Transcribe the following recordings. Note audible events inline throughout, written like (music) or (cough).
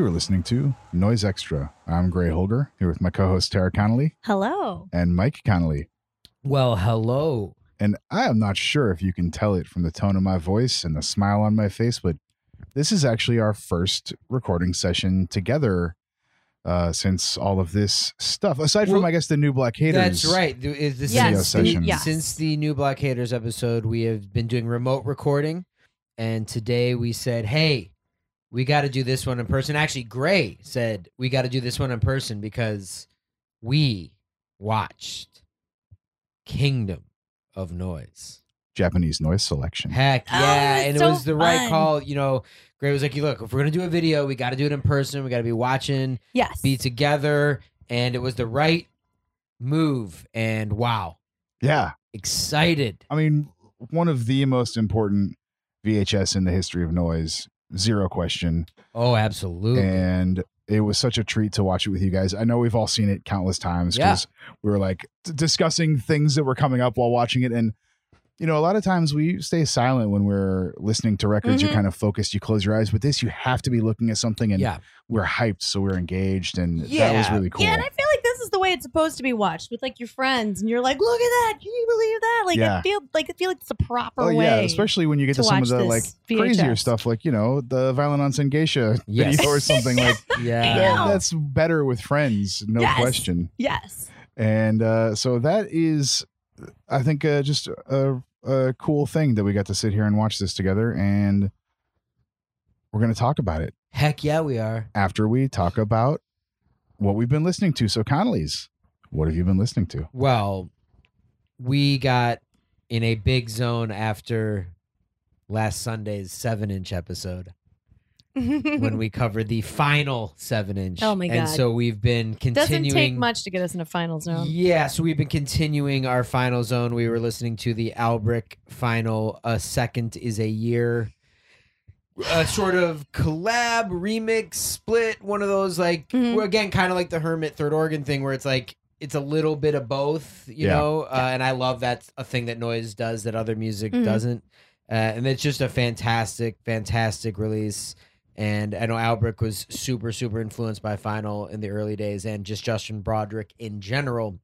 You are listening to Noise Extra. I'm Gray Holger here with my co-host Tara Connolly Hello. and Mike Connolly. Well, hello. And I am not sure if you can tell it from the tone of my voice and the smile on my face, but this is actually our first recording session together uh, since all of this stuff. Aside from, Well, I guess, the new Blockaders. That's right. Is this Yes, Video since, session. the, yes. since the new Blockaders episode, we have been doing remote recording, and today we said, "Hey, we got to do this one in person." Actually, Gray said we got to do this one in person because we watched Kingdom of Noise. Japanese noise selection. Heck Oh, yeah, it's and it so was the right fun. call. You know, Gray was like, "Look, if we're gonna do a video, we got to do it in person. We got to be watching." Yes. be together and it was the right move and wow Yeah. excited I mean, one of the most important VHS in the history of noise, zero question. oh absolutely and it was such a treat to watch it with you guys. I know we've all seen it countless times Yeah. because we were like d- discussing things that were coming up while watching it. And, you know, a lot of times we stay silent when we're listening to records. You're Mhm. kind of focused, you close your eyes. With this, you have to be looking at something and yeah we're hyped. So we're engaged. And that was really cool. Yeah, and I feel is the way it's supposed to be watched with like your friends, and you're like, "Look at that! Can you believe that?" Like, Yeah. I feel like I feel like it's a proper Oh way. yeah, especially when you get to, to some of the like VHS. crazier stuff, like you know the Violent on Geisha (laughs) Yes. video or something like (laughs) yeah that. That's better with friends, no Yes. question. yes. and uh, so that is i think uh, just a, a cool thing that we got to sit here and watch this together and we're going to talk about it heck yeah we are after we talk about what we've been listening to so connolly's what have you been listening to well we got in a big zone after last sunday's seven inch episode (laughs) when we covered the final seven inch Oh my god! and so we've been continuing. Doesn't take much to get us in a final zone. Yeah, so we've been continuing our final zone. We were listening to the Alberich final. A second is a year. A sort of collab, remix, split. One of those like Mhm. again, kind of like the Hermit Third Organ thing, where it's like it's a little bit of both, you Yeah. know. Uh, and I love that's a thing that noise does that other music Mhm. doesn't. Uh, and it's just a fantastic, fantastic release. And I know Alberich was super, super influenced by Final in the early days and just Justin Broadrick in general.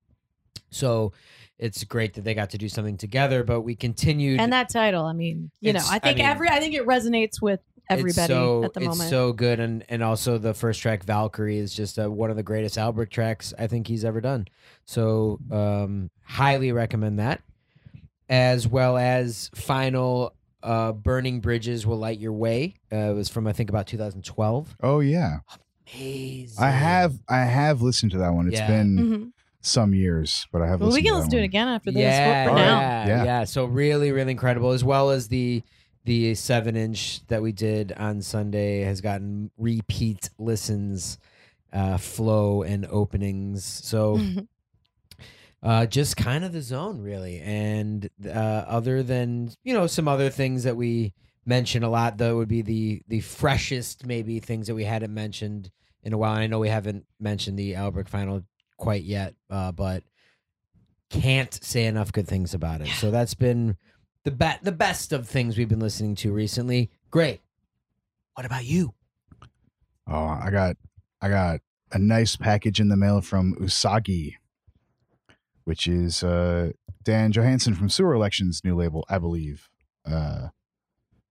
So it's great that they got to do something together, but we continued. And that title, I mean, you know, It's- I I think mean, every I think it resonates with everybody it's so, at the it's moment. so good. And, and also the first track, Valkyrie, is just uh, one of the greatest Alberich tracks I think he's ever done. So um, highly recommend that. As well as Final uh, Burning Bridges Will Light Your Way. Uh, it was from, I think, about 2012. oh yeah Amazing. i have i have listened to that one It's Yeah. been Mhm. Some years but i have Well, we can let's that do it again after this. Yeah, for, for now. yeah, Yeah. yeah. So really, really incredible, as well as the the seven inch that we did on Sunday has gotten repeat listens, uh, flow and openings. So (laughs) uh, just kind of the zone, really. And uh, other than you know some other things that we mention a lot, though, would be the the freshest maybe things that we hadn't mentioned in a while. And I know we haven't mentioned the Alberich final quite yet, uh, but can't say enough good things about it. So that's been the be- the best of things we've been listening to recently. Great. What about you? oh i got i got a nice package in the mail from usagi which is uh dan johansson from sewer elections new label i believe uh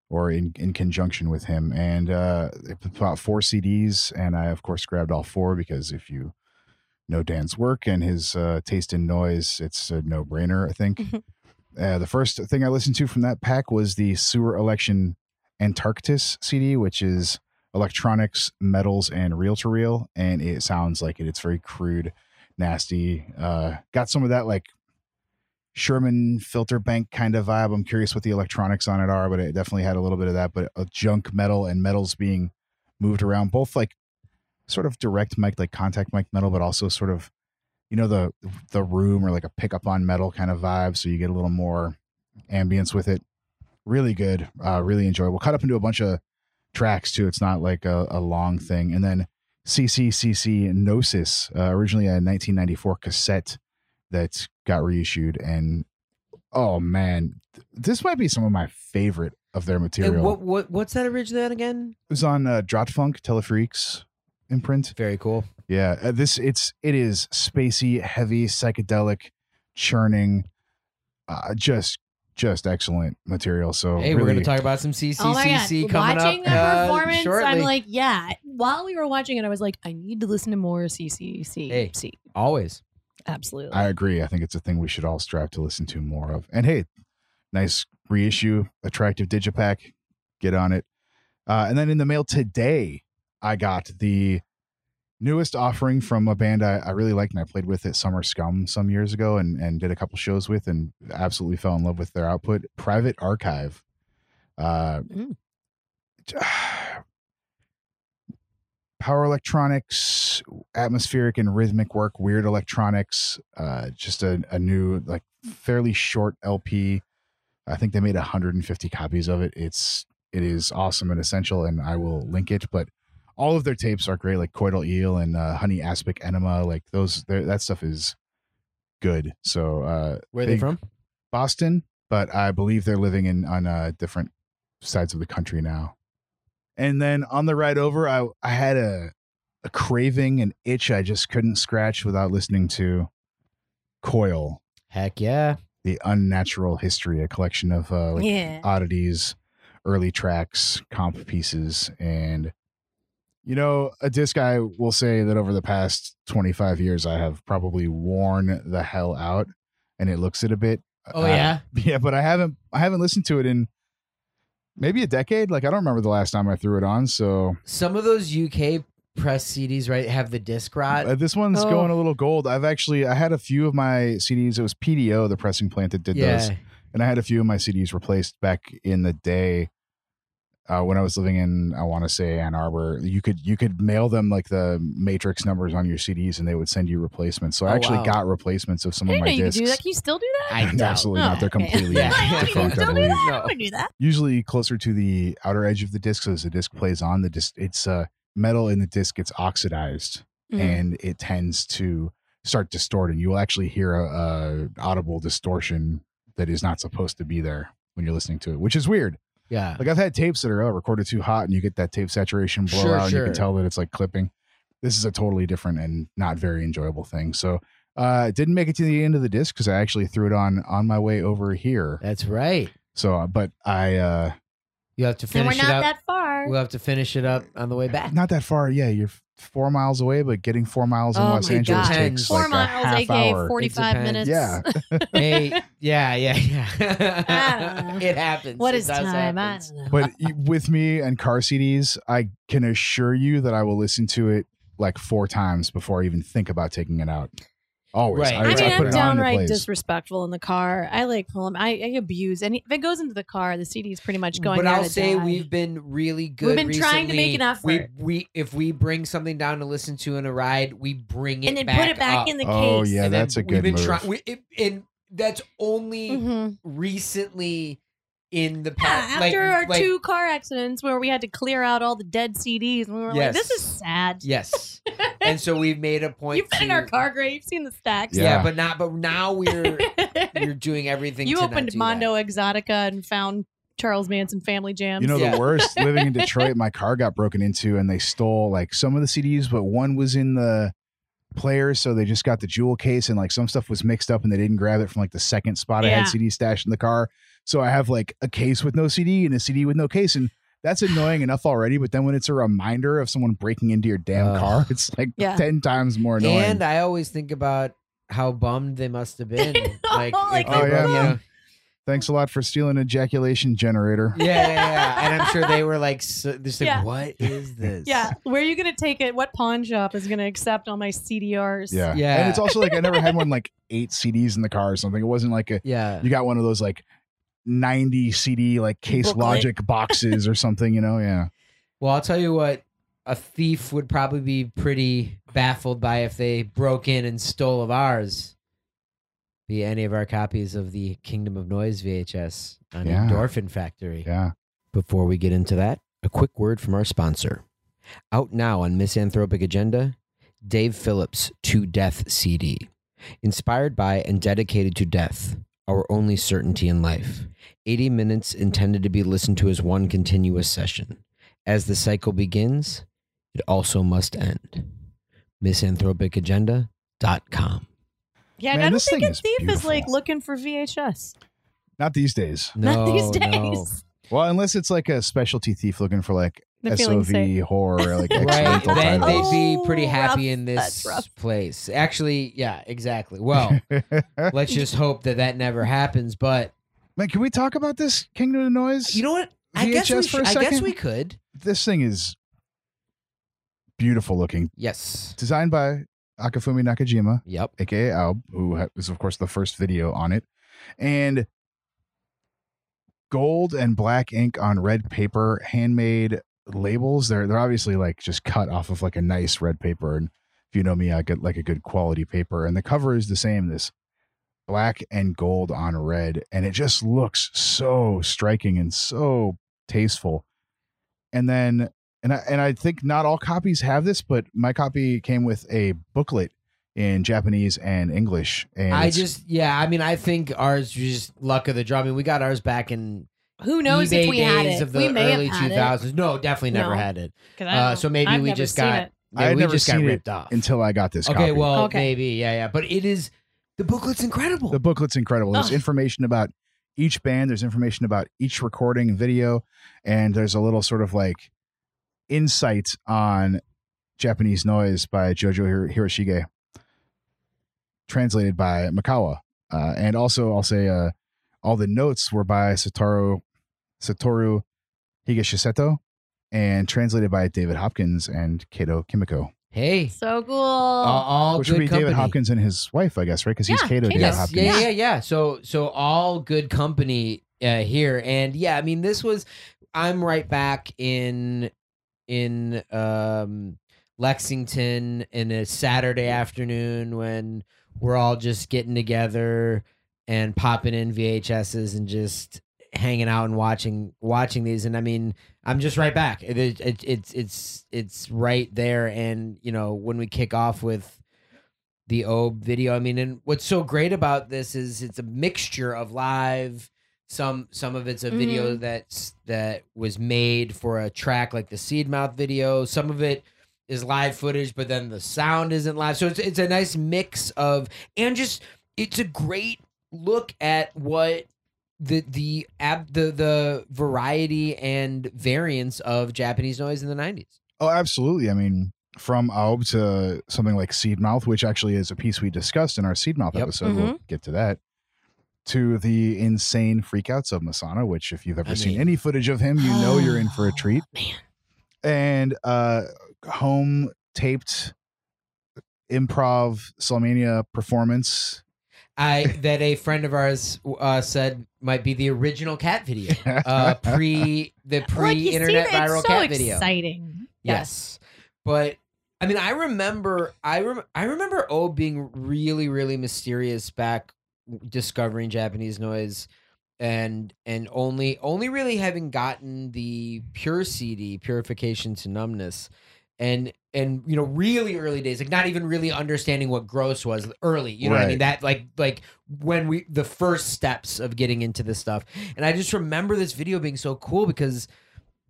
or in, in conjunction with him. And uh, they put out four CDs, and I of course grabbed all four because if you know Dan's work and his uh, taste in noise, it's a no brainer. I think. uh, the first thing I listened to from that pack was the Sewer Election Antarctis CD, which is electronics, metals, and reel to reel, and it sounds like it. It's very crude, nasty. Uh, got some of that like Sherman filter bank kind of vibe. I'm curious what the electronics on it are, but it definitely had a little bit of that. But a junk metal and metals being moved around, both like sort of direct mic, like contact mic metal, but also sort of you know the the room or like a pickup on metal kind of vibe. So you get a little more ambience with it. Really good, uh, really enjoyable. Cut up into a bunch of tracks too. It's not like a, a long thing. And then CCCC Gnosis, uh, originally a 1994 cassette that got reissued and oh man th- this might be some of my favorite of their material. And what what what's that originally on again? it was on uh, Drotfunk Telefreaks imprint. Very cool. Yeah, uh, this it's it is spacey, heavy, psychedelic, churning, uh, just just excellent material. So Hey, we're really, going to talk about some CCCC Oh my god! coming Watching up the uh, performance, shortly. I'm like, yeah. While we were watching it, I was like, I need to listen to more CCC. Hey. always. Absolutely. I agree. I think it's a thing we should all strive to listen to more of. And hey, nice reissue, attractive digipack. Get on it. Uh, and then in the mail today, I got the newest offering from a band I, I really liked and I played with at Summer Scum some years ago and, and did a couple shows with and absolutely fell in love with their output. Private Archive. Uh, Mm. (sighs) Power electronics, atmospheric and rhythmic work, weird electronics, uh, just a, a new, like fairly short LP. I think they made 150 copies of it. It's it is awesome and essential, and I will link it. But all of their tapes are great, like Coital Eel and uh, Honey Aspic Enema. Like those, they're- that stuff is good. So uh, Where are they big- from? Boston, but I believe they're living in on uh, different sides of the country now. And then on the ride over, I I had a a craving, an itch I just couldn't scratch without listening to Coil, Heck yeah. the Unnatural History, a collection of uh, like yeah. oddities, early tracks, comp pieces, and you know, a disc I will say that over the past 25 years I have probably worn the hell out and it looks it a bit. Oh Uh, yeah. (laughs) yeah, but I haven't I haven't listened to it in maybe a decade. Like I don't remember the last time I threw it on. So Some of those UK press CDs, right, have the disc rot. uh, this one's Oh. going a little gold. I've actually I had a few of my CDs. It was PDO, the pressing plant that did yeah. those, and I had a few of my CDs replaced back in the day. Uh, when I was living in, I want to say Ann Arbor, you could you could mail them like the matrix numbers on your CDs, and they would send you replacements. So I Oh, actually wow. got replacements of some of my know you discs. do that. Can you still do that? I. Absolutely not. They're (laughs) completely Yeah. Can defunct, I still do that? No. I would do that. usually closer to the outer edge of the disc. So as the disc plays on, the disc it's uh, metal in the disc gets oxidized Mhm. and it tends to start distorting. You will actually hear a, a audible distortion that is not supposed to be there when you're listening to it, which is weird. Yeah. Like I've had tapes that are oh, recorded too hot, and you get that tape saturation blowout, Sure, and you can tell that it's like clipping. This is a totally different and not very enjoyable thing. So uh, didn't make it to the end of the disc because I actually threw it on on my way over here. That's right. So, uh, but I uh, You have to And we're finish it not up. that far. We'll have to finish it up on the way back. not that far. Yeah, you're f- four miles away, but getting four miles in Oh Los Angeles God. takes Four like a miles, half aka hour. 45 minutes. Yeah. (laughs) hey, (laughs) yeah, yeah, yeah. I don't know. it happens. What It is does time? I happens. don't know. but with me and car CDs, I can assure you that I will listen to it like four times before I even think about taking it out. Always. Right. I, I mean, I put I'm it on and it downright disrespectful in the car. I like pull 'em. I, I abuse, and if it goes into the car, the CD is pretty much going. but there I'll to say die. we've been really good. We've been trying to make an recently. effort. We, we if we bring something down to listen to in a ride, we bring it and then back put it back up. in the case. Oh, yeah, And then that's a we've been move. trying. We, it, and that's only Mhm. recently in the past. Yeah, after like, our like- two car accidents where we had to clear out all the dead CDs, and we were like, "This is sad." Yes, (laughs) and so we've made a point. You've been in our car grave, you've seen the stacks. Yeah. Yeah. but not. But now we're (laughs) you're doing everything. you to not opened do Mondo that. Exotica and found Charles Manson family jams. You know, Yeah. the worst (laughs) living in Detroit, my car got broken into and they stole like some of the CDs, but one was in the player. So they just got the jewel case and like some stuff was mixed up and they didn't grab it from like the second spot I had CD stashed in the car. So I have like a case with no CD and a CD with no case. And that's annoying enough already. But then when it's a reminder of someone breaking into your damn Ugh. car, it's like Yeah. 10 times more annoying. And I always think about how bummed they must have been. (laughs) know, like, like, oh, yeah, broke, man. Thanks a lot for stealing ejaculation generator. yeah, yeah, yeah. And I'm sure they were like, so, just like, Yeah. what is this? yeah, where are you going to take it? What pawn shop is going to accept all my CDRs? Yeah. Yeah. And it's also like I never had one like eight CDs in the car or something. It wasn't like a yeah. you got one of those like 90 CD like case Booklet. logic boxes or something, you know? Yeah. (laughs) Well, I'll tell you what. A thief would probably be pretty baffled by if they broke in and stole of ours. Be any of our copies of the Kingdom of Noise VHS on Yeah. Endorphin Factory. Yeah. Before we get into that, a quick word from our sponsor. Out now on Misanthropic Agenda, Dave Phillips' To Death CD. Inspired by and dedicated to death, our only certainty in life. 80 minutes intended to be listened to as one continuous session. As the cycle begins, it also must end. Misanthropicagenda.com. Yeah, and Man, I don't think thing a is thief is like looking for VHS. Not these days. No, Not these no. days. Well, unless it's like a specialty thief looking for like They're feeling SOV safe. horror, like (laughs) Right, accidental then titles. they'd be oh, pretty Oh, happy rough. in this place. Actually, yeah, exactly. Well, (laughs) let's just hope that that never happens. But Man, can we talk about this Kingdom of Noise? you know what? I guess we for a should- I guess we could. this thing is beautiful looking. Yes. Designed by Akifumi Nakajima, Yep. aka Aube, who ha- was of course the first video on it, and gold and black ink on red paper, handmade labels. They're they're obviously like just cut off of like a nice red paper. And if you know me, I get like a good quality paper. And the cover is the same. This black and gold on red, and it just looks so striking and so tasteful. And then and I and I think not all copies have this, but my copy came with a booklet in Japanese and English. And I just, yeah, I mean, I think ours was just luck of the draw. I mean, we got ours back in Who knows eBay if we had it? of the we may early have had two it. thousands. No, definitely never No. had it. 'Cause I Uh, don't- so maybe I've we never just seen got, it. I maybe had we never just got seen it ripped off. until I got this okay, copy. well, Okay. maybe, yeah, yeah. But it is the booklet's incredible. the booklet's incredible. There's Ugh. information about each band. There's information about each recording and video, and there's a little sort of like insight on Japanese noise by Jojo Hir- Hiroshige, translated by Mikawa. Uh, and also, I'll say uh, all the notes were by Satoru Satoru Higashiseto and translated by David Hopkins and Kato Kimiko, hey, So cool. all, all which good would be company. David Hopkins and his wife, I guess, right? Because he's Yeah, Kato Kato. David Yes, Hopkins. yeah, yeah, yeah. So, so all good company uh, here, and yeah, I mean, this was. I'm right back in in um, Lexington in a Saturday afternoon when we're all just getting together and popping in VHSs and just hanging out and watching watching these. And I mean, I'm just right back. It, it, it, it's it's it's right there. And you know, when we kick off with the Aube video. I mean, and what's so great about this is it's a mixture of live. Some some of it's a mm-hmm. video that's that was made for a track like the Seed Mouth video. Some of it is live footage, but then the sound isn't live. So it's it's a nice mix of and just it's a great look at what the the ab the the variety and variance of Japanese noise in the nineties. Oh, absolutely. I mean, from Aube to something like Seed Mouth, which actually is a piece we discussed in our Seed Mouth Yep. episode. We'll get to that. To the insane freakouts of Masonna, which if you've ever I seen mean- any footage of him, you know you're in for a treat. Man. And uh home taped improv Solmania performance. I (laughs) that a friend of ours uh, said might be the original cat video, uh, (laughs) pre the Like, pre you see internet that? viral so cat video. exciting. Yes, but I mean, I remember, I rem- I remember Aube being really, really mysterious back discovering Japanese noise, and and only only really having gotten the pure CD, purification to numbness, and and you know really early days, like not even really understanding what gross was early. You know what I mean? That like like when we the first steps of getting into this stuff, and I just remember this video being so cool because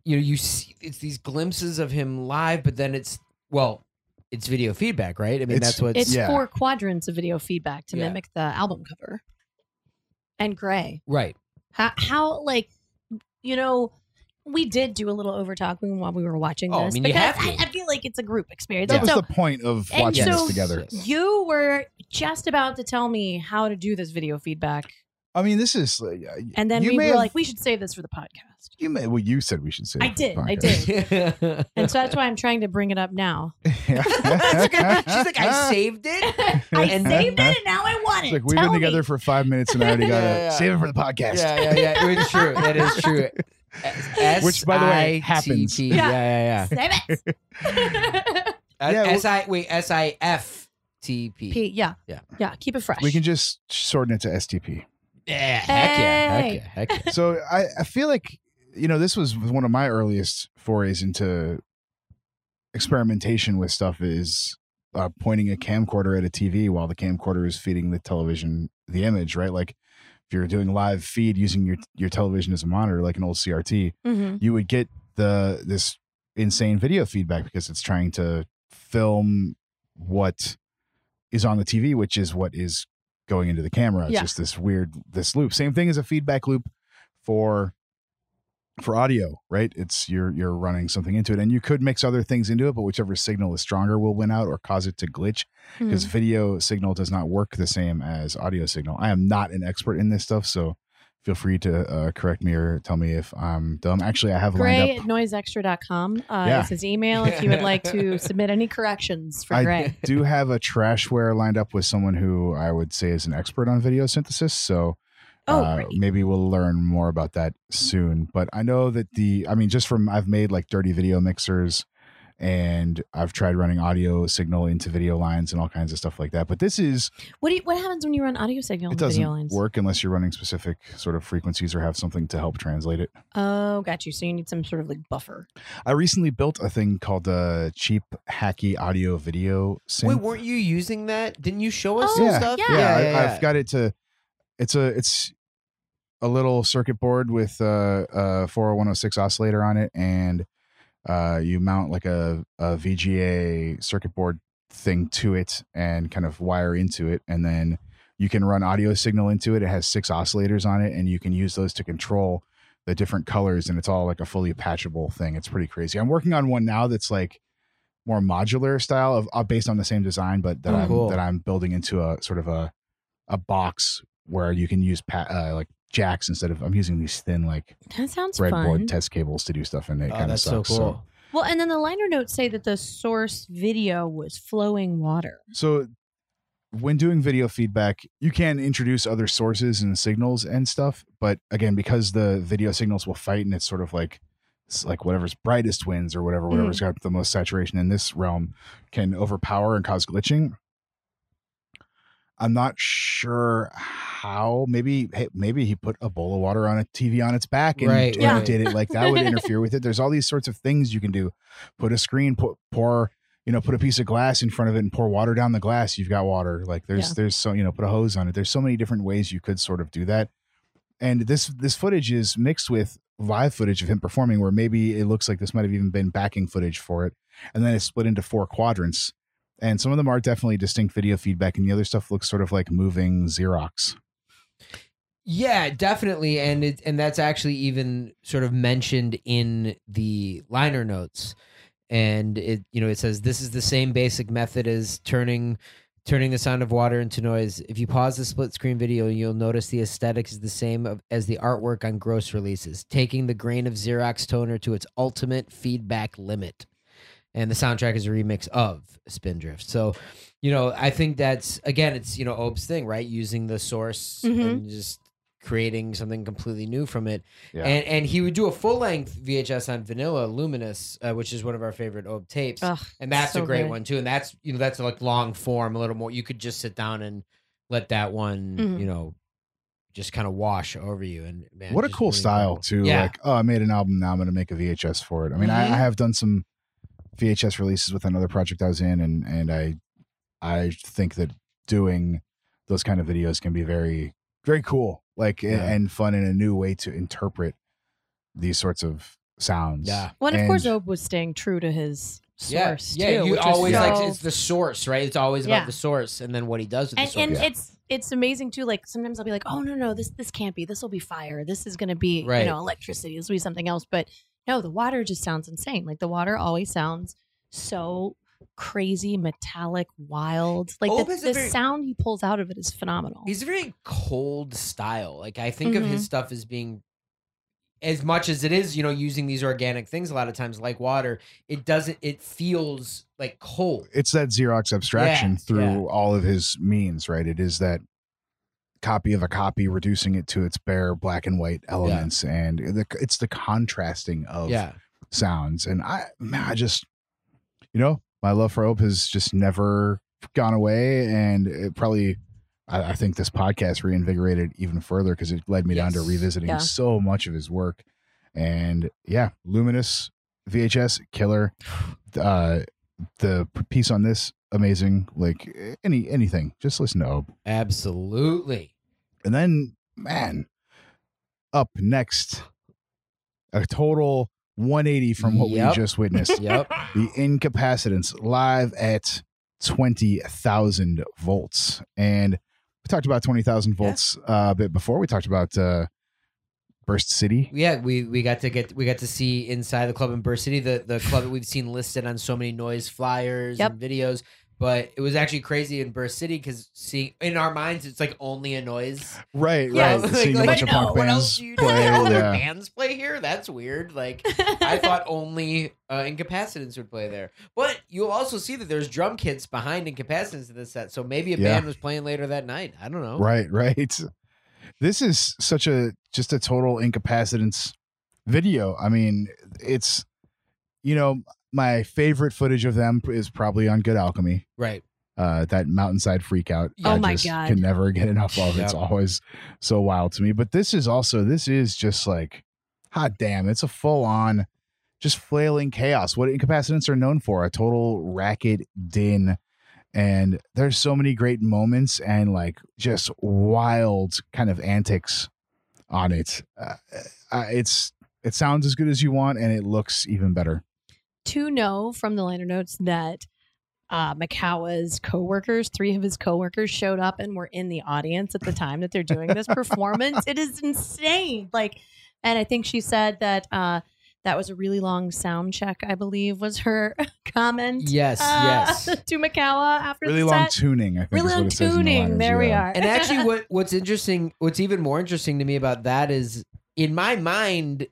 you know you see it's these glimpses of him live but then it's well it's video feedback right i mean It's- that's what It's Yeah. four quadrants of video feedback to Yeah. mimic the album cover. And gray. right How, how like, you know, we did do a little over talking while we were watching Oh, I this. mean, you because have to. I, I feel like it's a group experience. That And was so the point of watching so this together. You were just about to tell me how to do this video feedback. I mean, this is uh, And then you we may were have- like, we should save this for the podcast. you may well you said we should say I it for did, the I did. (laughs) And so that's why I'm trying to bring it up now. (laughs) She's like i saved it (laughs) I And- saved it and now I want It's it. like we've Tell been me. together for five minutes and I already got to Yeah, yeah. save it for the podcast. yeah yeah yeah it's true that is true S- Which, by the way, happens. S-I-T-T. yeah yeah yeah Save it. (laughs) Uh, Yeah, well- s-i wait s-i-f-t-p P, yeah. Yeah. Yeah. Keep it fresh. We can just shorten it to STP. yeah heck yeah heck yeah heck yeah So I, I feel like, you know, this was one of my earliest forays into experimentation with stuff is uh, pointing a camcorder at a TV while the camcorder is feeding the television the image, right? Like if you're doing live feed using your your television as a monitor, like an old CRT, Mhm. you would get the this insane video feedback because it's trying to film what is on the TV, which is what is going into the camera. It's Yeah. just this weird this loop. Same thing as a feedback loop for for audio, right? It's you're you're running something into it, and you could mix other things into it, but whichever signal is stronger will win out or cause it to glitch because Mhm. video signal does not work the same as audio signal. I am not an expert in this stuff, so feel free to uh, correct me or tell me if I'm dumb. Actually, I have Gray lined at up. noiseextra.com uh, Yeah. is his email if you would like to (laughs) submit any corrections for I do have a trashware lined up with someone who I would say is an expert on video synthesis. So Oh, uh, great. maybe we'll learn more about that soon. But I know that the, I mean, just from I've made like dirty video mixers and I've tried running audio signal into video lines and all kinds of stuff like that. But this is, What do you, what happens when you run audio signal it into doesn't video lines? work unless you're running specific sort of frequencies or have something to help translate it. Oh, got you. So you need some sort of like buffer. I recently built a thing called a cheap hacky audio video synth. Wait, weren't you using that? Didn't you show us Oh, some yeah, stuff? yeah. yeah, I, I've got it to. It's a it's a little circuit board with a, a 40106 oscillator on it, and uh, you mount like a, a VGA circuit board thing to it, and kind of wire into it, and then you can run audio signal into it. It has six oscillators on it, and you can use those to control the different colors, and it's all like a fully patchable thing. It's pretty crazy. I'm working on one now that's like more modular style of uh, based on the same design, but that Oh, I'm cool. that I'm building into a sort of a a box where you can use pa- uh, like jacks instead of I'm using these thin like That sounds breadboard fun. test cables to do stuff, and it Oh, kind of that's so sucks. cool. well, and then the liner notes say that the source video was flowing water. So when doing video feedback, you can introduce other sources and signals and stuff, but again, because the video signals will fight and it's sort of like it's like whatever's brightest wins or whatever, whatever's got the most saturation in this realm can overpower and cause glitching. I'm not sure how. Maybe hey, maybe he put a bowl of water on a TV on its back and, Right, Yeah. did it like that would (laughs) interfere with it. There's all these sorts of things you can do. Put a screen, put pour you know, put a piece of glass in front of it and pour water down the glass. You've got water. Like there's Yeah. there's so you know, put a hose on it. There's so many different ways you could sort of do that. And this this footage is mixed with live footage of him performing, where maybe it looks like this might have even been backing footage for it, and then it's split into four quadrants. And some of them are definitely distinct video feedback, and the other stuff looks sort of like moving Xerox. Yeah, definitely, and it and that's actually even sort of mentioned in the liner notes, and it you know it says this is the same basic method as turning turning the sound of water into noise. If you pause the split screen video, you'll notice the aesthetic is the same as the artwork on gross releases, taking the grain of Xerox toner to its ultimate feedback limit. And the soundtrack is a remix of Spindrift. So, you know, I think that's again, it's you know Aube's thing, right? Using the source Mhm. and just creating something completely new from it. Yeah. And and he would do a full length VHS on Vanilla Luminous, uh, which is one of our favorite Aube tapes, Ugh, and that's so a great good. one too. And that's you know that's like long form, a little more. You could just sit down and let that one, Mhm. you know, just kind of wash over you. And man, what a cool really style incredible. too. Yeah. Like, oh, I made an album now. I'm going to make a VHS for it. I mean, I, Mhm. I have done some VHS releases with another project I was in, and and I I think that doing those kind of videos can be very very cool, like Yeah. and fun and a new way to interpret these sorts of sounds. Yeah. Well, and of course, And- Aube was staying true to his source. yeah. too, you which was always like it's the source, right? It's always Yeah. about the source, and then what he does with and, the source. and Yeah. it's it's amazing too. Like sometimes I'll be like, oh no no this this can't be. This will be fire. This is going to be Right. you know electricity. This will be something else. But no, the water just sounds insane. Like the water always sounds so crazy, metallic, wild. Like Aube the, the very- sound he pulls out of it is phenomenal. He's a very cold style. Like I think of Mhm. his stuff as being as much as it is, you know, using these organic things a lot of times like water, it doesn't it feels like cold. it's that Xerox abstraction Yeah, through yeah. all of his means, right? It is that copy of a copy, reducing it to its bare black and white elements, and the, it's the contrasting of Yeah. sounds. And I, man, I just, you know, my love for Aube has just never gone away, and it probably. I, I think this podcast reinvigorated even further because it led me down to revisiting Yeah. so much of his work. And yeah, Luminous VHS killer. Uh, the piece on this amazing. Like any anything, just listen to Aube. Absolutely. And then man, up next, a total 180 from what Yep. we just witnessed. (laughs) Yep. the Incapacitants live at 20,000 volts. And we talked about 20,000 volts uh, a bit before. We talked about uh, Burst City. Yeah, we we got to get we got to see inside the club in Burst City, the the club that we've seen listed on so many noise flyers Yep. and videos. But it was actually crazy in Burst City because seeing in our minds it's like only a noise. Right, Yeah, right. like- Seeing a like, bunch of no, punk what else bands do you play. There yeah. bands play here? That's weird. Like (laughs) I thought only uh, incapacitants would play there. But you'll also see that there's drum kits behind incapacitants in this set. So maybe a Yeah. band was playing later that night. I don't know. Right, (laughs) right. This is such a just a total Incapacitants video. I mean, it's you know, my favorite footage of them is probably on Good Alchemy. Right. Uh, that mountainside freak out. Oh I my just God. Can never get enough of. It's Yep. always so wild to me. But this is also this is just like hot damn. It's a full on just flailing chaos. What incapacitants are known for, a total racket din. And there's so many great moments and like just wild kind of antics on it. Uh, it's it sounds as good as you want and it looks even better. to know from the liner notes that uh, Mikawa's coworkers, three of his coworkers, showed up and were in the audience at the time that they're doing this (laughs) performance. It is insane. Like, and I think she said that uh, that was a really long sound check. I believe was her (laughs) comment. Yes, uh, yes. (laughs) to Mikawa after Really the long set. tuning, I think. really is long it says in the tuning. liners, There we are. And actually, (laughs) what what's interesting, what's even more interesting to me about that is, in my mind,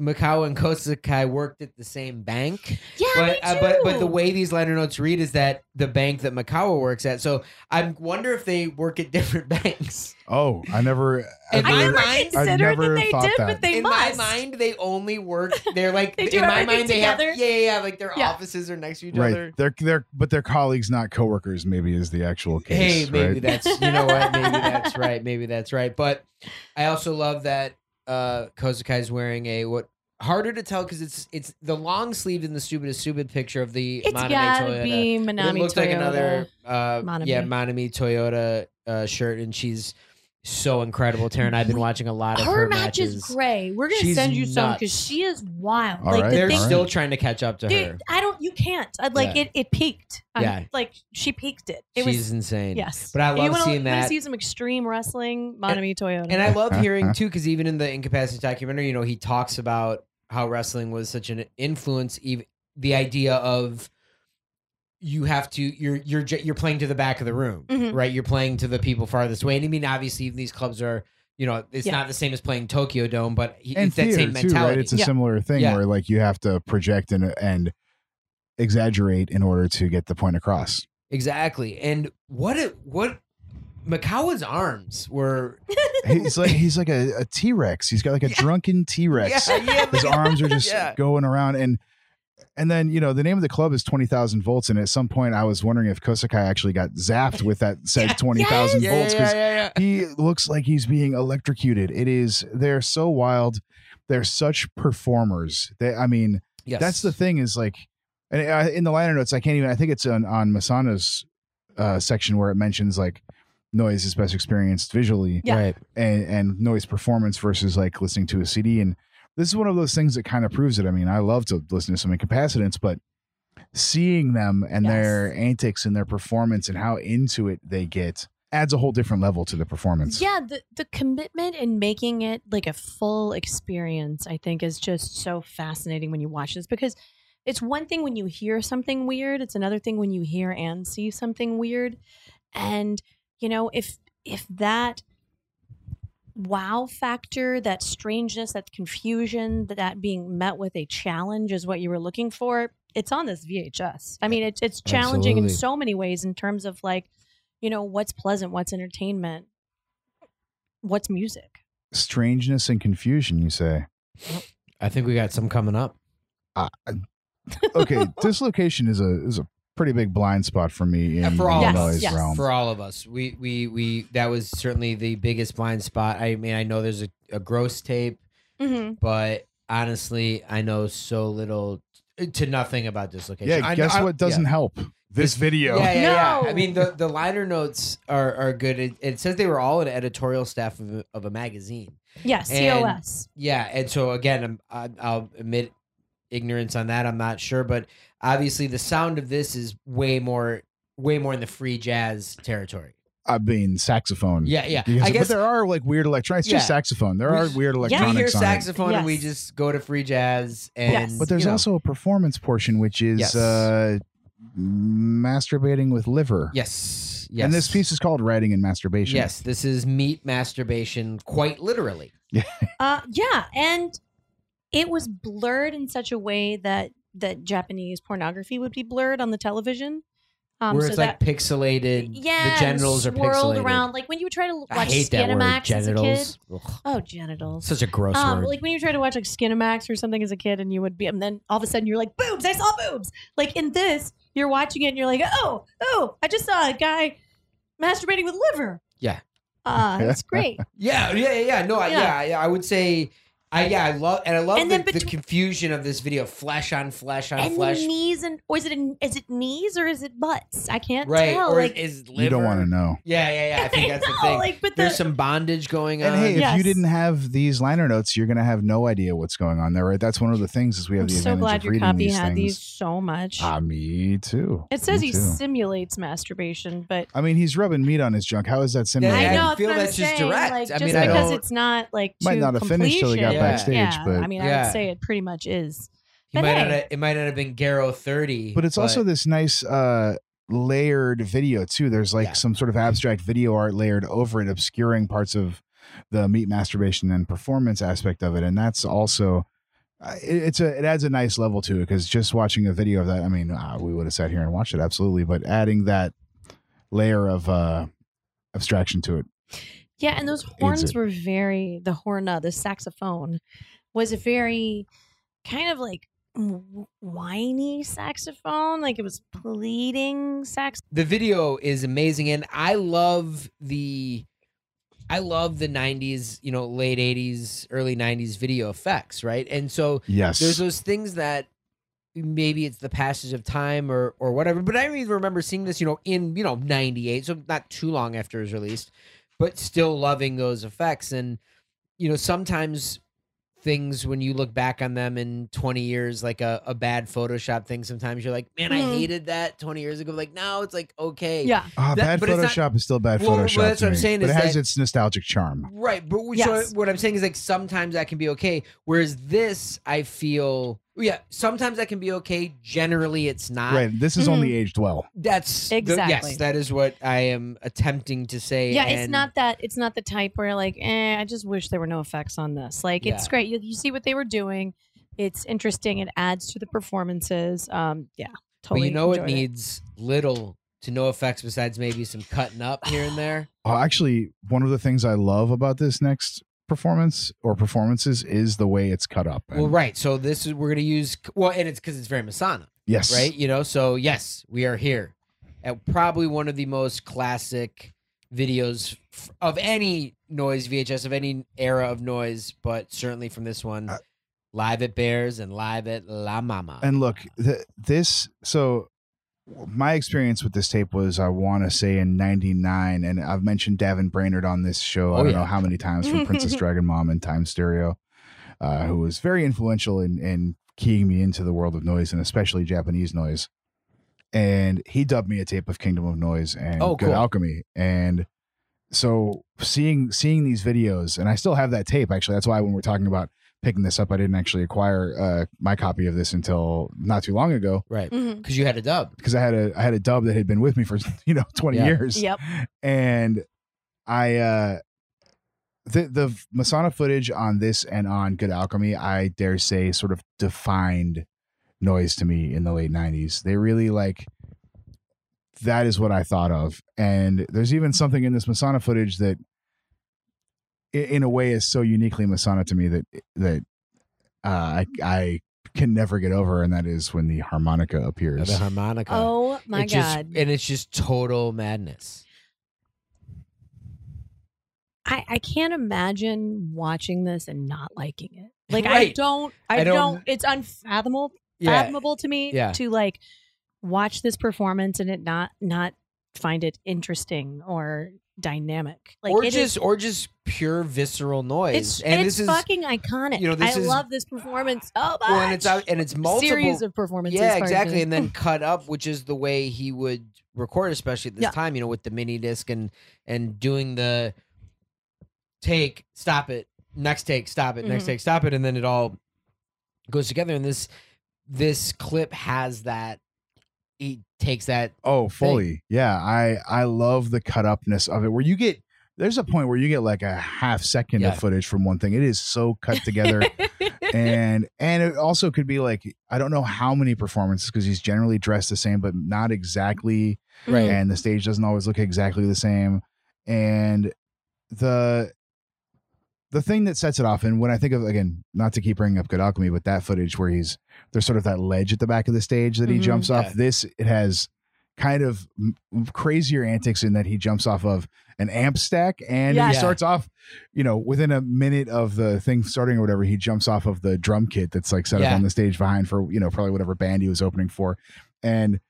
Mikawa and Kosakai worked at the same bank, yeah, but me uh, but but the way these liner notes read is that the bank that Mikawa works at. So I wonder if they work at different (laughs) banks. Oh, I never. In I ever- my never mind- considered never that they thought did, that. but they in must. my mind, they only work. They're like (laughs) They do in my everything mind, they have yeah, yeah, yeah, like their Yeah. offices are next to each right. other. They're they're but they're colleagues, not coworkers. Maybe is the actual case. Hey, maybe right? that's you know what, maybe (laughs) that's right, maybe that's right. But I also love that uh Kosakai's wearing a what harder to tell because it's it's the long sleeved in the stupidest stupid picture of the It's Manami gotta Toyota. be But Manami it looks Toyota. like another uh Manami. yeah Manami Toyota uh, shirt, and she's so incredible. Taryn, I've been watching a lot of her, her match matches. is great. We're gonna She's send you some nuts. because she is wild. All like right, the They're thing, all still trying to catch up to her. I don't. You can't. I, like Yeah. it. It peaked. I'm- Yeah. like she peaked it. It She's was insane. yes. But I You love wanna- seeing you wanna that. See some extreme wrestling, Manami Toyota. And I love hearing (laughs) too, because even in the incapacity documentary, you know, he talks about how wrestling was such an influence. Even the idea of you have to you're you're you're playing to the back of the room, Mhm. right? You're playing to the people farthest away. And I mean, obviously, these clubs are. You know, it's Yeah. not the same as playing Tokyo Dome, but he, and it's that theater same too, mentality. right? It's a Yeah. similar thing Yeah. where like you have to project and and exaggerate in order to get the point across. exactly. And what it what Mikawa's arms were. He's like he's like a, a T Rex. He's got like a (laughs) Yeah. drunken T Rex. Yeah, yeah, His arms are (laughs) just Yeah. going around and and then you know the name of the club is twenty thousand volts, and at some point I was wondering if Kosakai actually got zapped with that (laughs) said Yeah. twenty thousand Yeah, volts yeah, because yeah, yeah. he looks like he's being electrocuted. It is they're so wild. They're such performers. They, I mean, Yes. that's the thing is like, and I, in the liner notes, I can't even. I think it's on on Masonna's uh, section where it mentions like noise is best experienced visually Yeah. Right. and and noise performance versus like listening to a CD. And this is one of those things that kind of proves it. I mean, I love to listen to some incapacitants, but seeing them and Yes. their antics and their performance and how into it they get adds a whole different level to the performance. Yeah, the the commitment in making it like a full experience, I think, is just so fascinating when you watch this because it's one thing when you hear something weird, it's another thing when you hear and see something weird. And, you know, if if that wow factor, that strangeness, that confusion, that, that being met with a challenge is what you were looking for, it's on this VHS. I mean, it's it's challenging in so many ways in terms of like, you know, what's pleasant, what's entertainment, what's music. Strangeness and confusion, you say. I think we got some coming up. Uh, okay, (laughs) dislocation is a is a pretty big blind spot for me Yeah, in for all the of us. Yes. realm. for all of us. We we we that was certainly the biggest blind spot. I mean, I know there's a, a gross tape, Mm-hmm. but honestly, I know so little to nothing about dislocation. yeah, I- guess I- what doesn't yeah. help? this video. Yeah, yeah, yeah. No. I mean, the, the liner notes are, are good. It, it says they were all an editorial staff of a, of a magazine. Yeah, And- COS. Yeah, and so again, I'm, I, I'll admit ignorance on that. I'm not sure, but obviously the sound of this is way more, way more in the free jazz territory. I mean, saxophone. Yeah, yeah. Because- I guess but there are like weird electronics. It's just saxophone. There We- are weird we electronics. hear on it. saxophone and we just go to free jazz, and Yes. But there's you know, also a performance portion, which is Yes. uh, masturbating with liver. yes, yes. And this piece is called Writing and Masturbation. yes, this is meat masturbation, quite literally. Uh, yeah, and it was blurred in such a way that that Japanese pornography would be blurred on the television. Um, where so it's that, like pixelated. yeah, the genitals are pixelated. around. Like when you would try to watch I hate that word. Skinamax as a kid. Ugh, Oh, genitals. such a gross Um, word. like when you try to watch like Skinamax or something as a kid, and you would be, and then all of a sudden you're like, boobs! I saw boobs. Like in this, you're watching it, and you're like, oh, oh, I just saw a guy masturbating with liver. Yeah. uh, it's great. (laughs) Yeah, yeah, yeah, yeah. No, yeah, yeah, I would say, I yeah, I love and I love And the, then the confusion of this video, flesh on flesh on and flesh, the knees and or is it in, is it knees or is it butts? I can't right? tell. or like, is liver? You don't want to know. Yeah, yeah, yeah. I think (laughs) that's the know, thing. Like, but the, There's some bondage going on. And hey, if Yes. you didn't have these liner notes, you're going to have no idea what's going on there, right? That's one of the things is we have I'm the so advantage glad of your reading copy these had things. these so much. Ah, me too. it says Me he too. simulates masturbation, but I mean, he's rubbing meat on his junk. How is that simulating? Yeah, simulated? I I know feel that's I'm that's just saying. direct. Like, I just mean, I because it's not like Might not have finished till he got completion. Backstage, yeah, but- I mean, I Yeah. would say it pretty much is. He But might hey. not have, it might not have been Garrow 30. But it's also this nice uh layered video too. There's like Yeah. some sort of abstract video art layered over it, obscuring parts of the meat masturbation and performance aspect of it, and that's also. uh, it- It's a it adds a nice level to it because just watching a video of that, I mean, uh, we would have sat here and watched it absolutely, but adding that layer of uh abstraction to it, Yeah, and those horns it. were very the horn, uh, the saxophone was a very kind of like whiny saxophone, like it was pleading sax. the video is amazing and i love the i love the 90s you know late 80s early 90s video effects right and so yes, there's those things that maybe it's the passage of time or or whatever but i even remember seeing this you know in you know 98 so not too long after it was released but still loving those effects and you know sometimes things when you look back on them in 20 years like a, a bad photoshop thing sometimes you're like man i Mhm. hated that 20 years ago like now it's like okay Yeah, Ah, that- bad but it's not- Photoshop is still bad Well, well, Photoshop. that's what I'm saying but is it has that- its nostalgic charm. Right, but we, Yes. so what I'm saying is like sometimes that can be okay. Whereas this, I feel, yeah, sometimes that can be okay. Generally, it's not. Right, this is Mhm. only aged well. That's the- Exactly. yes, that is what I am attempting to say. yeah. It's and- not that. It's not the type where like, eh, I just wish there were no effects on this. Like, it's Yeah. great. You, you see what they were doing. It's interesting. It adds to the performances. Um, yeah, But totally. you know, it enjoyed needs little to no effects besides maybe some cutting up here and there. Oh, (sighs) actually, one of the things I love about this next performance or performances is the way it's cut up. well, right. So this is we're gonna use well, and it's because it's very Masonna. Yes. right? You know, so yes, we are here at probably one of the most classic videos f- of any noise VHS of any era of noise, but certainly from this one, Uh, live at Bears and live at La Mama. And look, th- this so my experience with this tape was I want to say in 99 and I've mentioned Davin Brainard on this show I Oh, don't yeah. know how many times from Princess (laughs) Dragon Mom and Time Stereo uh, who was very influential in in keying me into the world of noise and especially Japanese noise. And he dubbed me a tape of Kingdom of Noise and Oh, Good cool. Alchemy and so seeing seeing these videos and I still have that tape actually that's why when we're talking about picking this up I didn't actually acquire uh, my copy of this until not too long ago right. Mhm. Because you had a dub. because I had a I had a dub that had been with me for (laughs) you know 20 Yeah. years Yep. and I uh the the Masonna footage on this and on Good Alchemy I dare say sort of defined noise to me in the late 90s they really like that is what I thought of and there's even something in this Masonna footage that i- in a way is so uniquely Masonna to me that that uh, I I can never get over and that is when the harmonica appears The harmonica. Oh my It just- god. and it's just total madness. I, I can't imagine watching this and not liking it. Like I don't I, I don't, don't- it's unfathomable Yeah. fathomable to me Yeah. to like watch this performance and it not not find it interesting or dynamic. Like or it is- just or just pure visceral noise. it's and it's this is fucking iconic. you know, this I is- love this performance much. well, and it's out and it's multiple series of performances. Yeah, exactly. And then cut up, which is the way he would record, especially at this Yeah. time, you know, with the mini disc and and doing the take, stop it, next take, stop it, next Mhm. take, stop it, and then it all goes together. And this this clip has that he takes that Oh, fully. Yeah, I I love the cut upness of it. Where you get there's a point where you get like a half second Yeah. of footage from one thing. It is so cut together, (laughs) and and it also could be like I don't know how many performances because he's generally dressed the same, but not exactly. Right. And the stage doesn't always look exactly the same. And the the thing that sets it off, and when I think of again, not to keep bringing up Good Alchemy, but that footage where he's there's sort of that ledge at the back of the stage that he Mhm. jumps off. Yeah. This it has kind of crazier antics in that he jumps off of an amp stack and Yeah. he starts off, you know, within a minute of the thing starting or whatever, he jumps off of the drum kit that's like set Yeah. up on the stage behind for, you know, probably whatever band he was opening for. And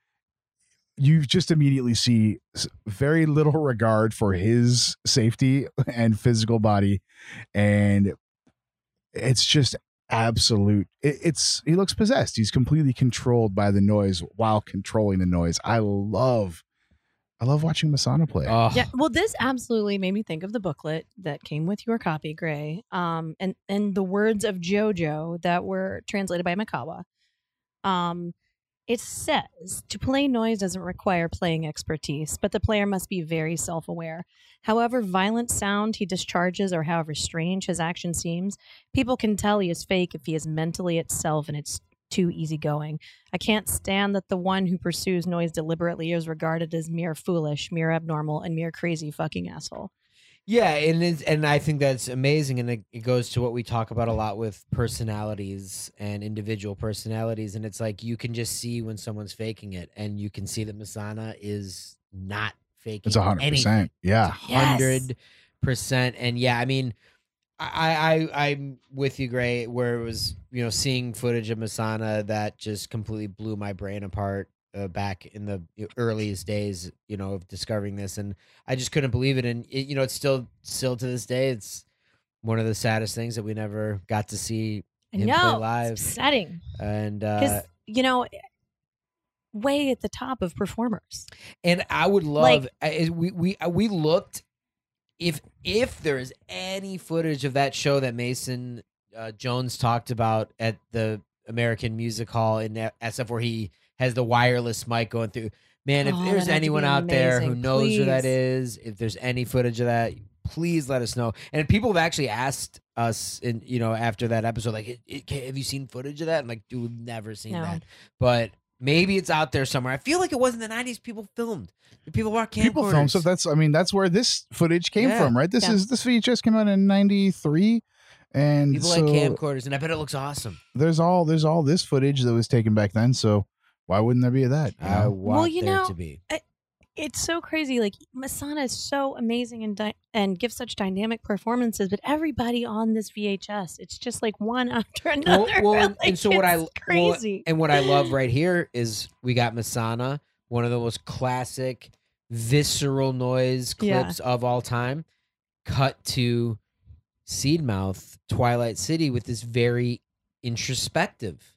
you just immediately see very little regard for his safety and physical body and it's just absolute it, it's he looks possessed. He's completely controlled by the noise while controlling the noise. I love i love watching Masonna play Oh, Yeah, well, this absolutely made me think of the booklet that came with your copy, Gray, um, and and the words of JoJo that were translated by Mikawa. Um, it says to play noise doesn't require playing expertise, but the player must be very self-aware. However violent sound he discharges, or however strange his action seems, people can tell he is fake if he is mentally itself and it's too easygoing. I can't stand that the one who pursues noise deliberately is regarded as mere foolish, mere abnormal, and mere crazy fucking asshole. Yeah, and it's, and I think that's amazing, and it, it goes to what we talk about a lot with personalities and individual personalities, and it's like you can just see when someone's faking it, and you can see that Masonna is not faking. it's a hundred percent. yeah hundred percent. And yeah, I mean, I, I I'm with you, Gray. Where it was, you know, seeing footage of Masonna that just completely blew my brain apart uh, back in the earliest days, you know, of discovering this, and I just couldn't believe it. And it, you know, it's still still to this day, it's one of the saddest things that we never got to see Him play live. it's upsetting and because uh you know, way at the top of performers. and I would Like- love I- we we uh, we looked if if there is any footage of that show that Mason uh, Jones talked about at the American Music Hall in SF where he has the wireless mic going through. Man, if Oh, there's that'd have to anyone be out there who knows where that Please. is, if there's any footage of that, please let us know. And people have actually asked us, in you know, after that episode, like, it, it, have you seen footage of that? I'm like, dude, we've never seen No. that. But maybe it's out there somewhere. I feel like it was in the '90s. People filmed. People bought camcorders. people film stuff that's i mean that's where this footage came Yeah. from right this Yeah. is this vhs came out in 93 and People so like camcorders, and I bet it looks awesome. there's all there's all this footage that was taken back then so why wouldn't there be that you I know? want you there know, to be. It's so crazy. Like Masonna is so amazing and di- and gives such dynamic performances, but everybody on this VHS, it's just like one (laughs) after another. well, and- (laughs) Like, and so what I- it's well, crazy. And what I love (laughs) right here is we got Masonna, one of the most classic visceral noise Yeah. clips of all time, cut to Seedmouth, Twilight City with this very introspective.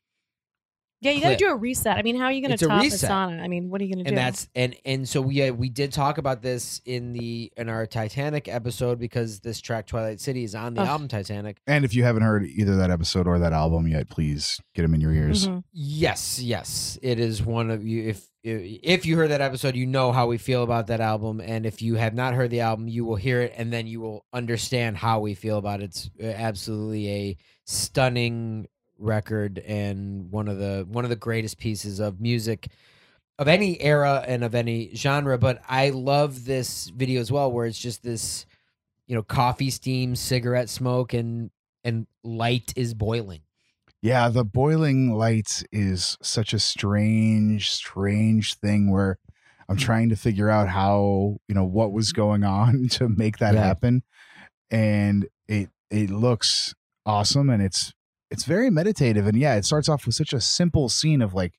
Yeah, you got to do a reset. I mean, how are you going to a top reset. Masonna? I mean, what are you going to do? and that's and and so yeah we did talk about this in the in our titanic episode because this track twilight city is on the Ugh. album titanic and if you haven't heard either that episode or that album yet please get them in your ears Mhm. yes yes it is one of you if if you heard that episode you know how we feel about that album and if you have not heard the album you will hear it and then you will understand how we feel about it it's uh, absolutely a stunning record and one of the one of the greatest pieces of music of any era and of any genre but i love this video as well where it's just this you know coffee steam cigarette smoke and and light is boiling Yeah, the boiling light is such a strange, strange thing where I'm mm. trying to figure out how, you know, what was going on (laughs) to make that Yeah. happen. And it it looks awesome and it's it's very meditative. And yeah, it starts off with such a simple scene of like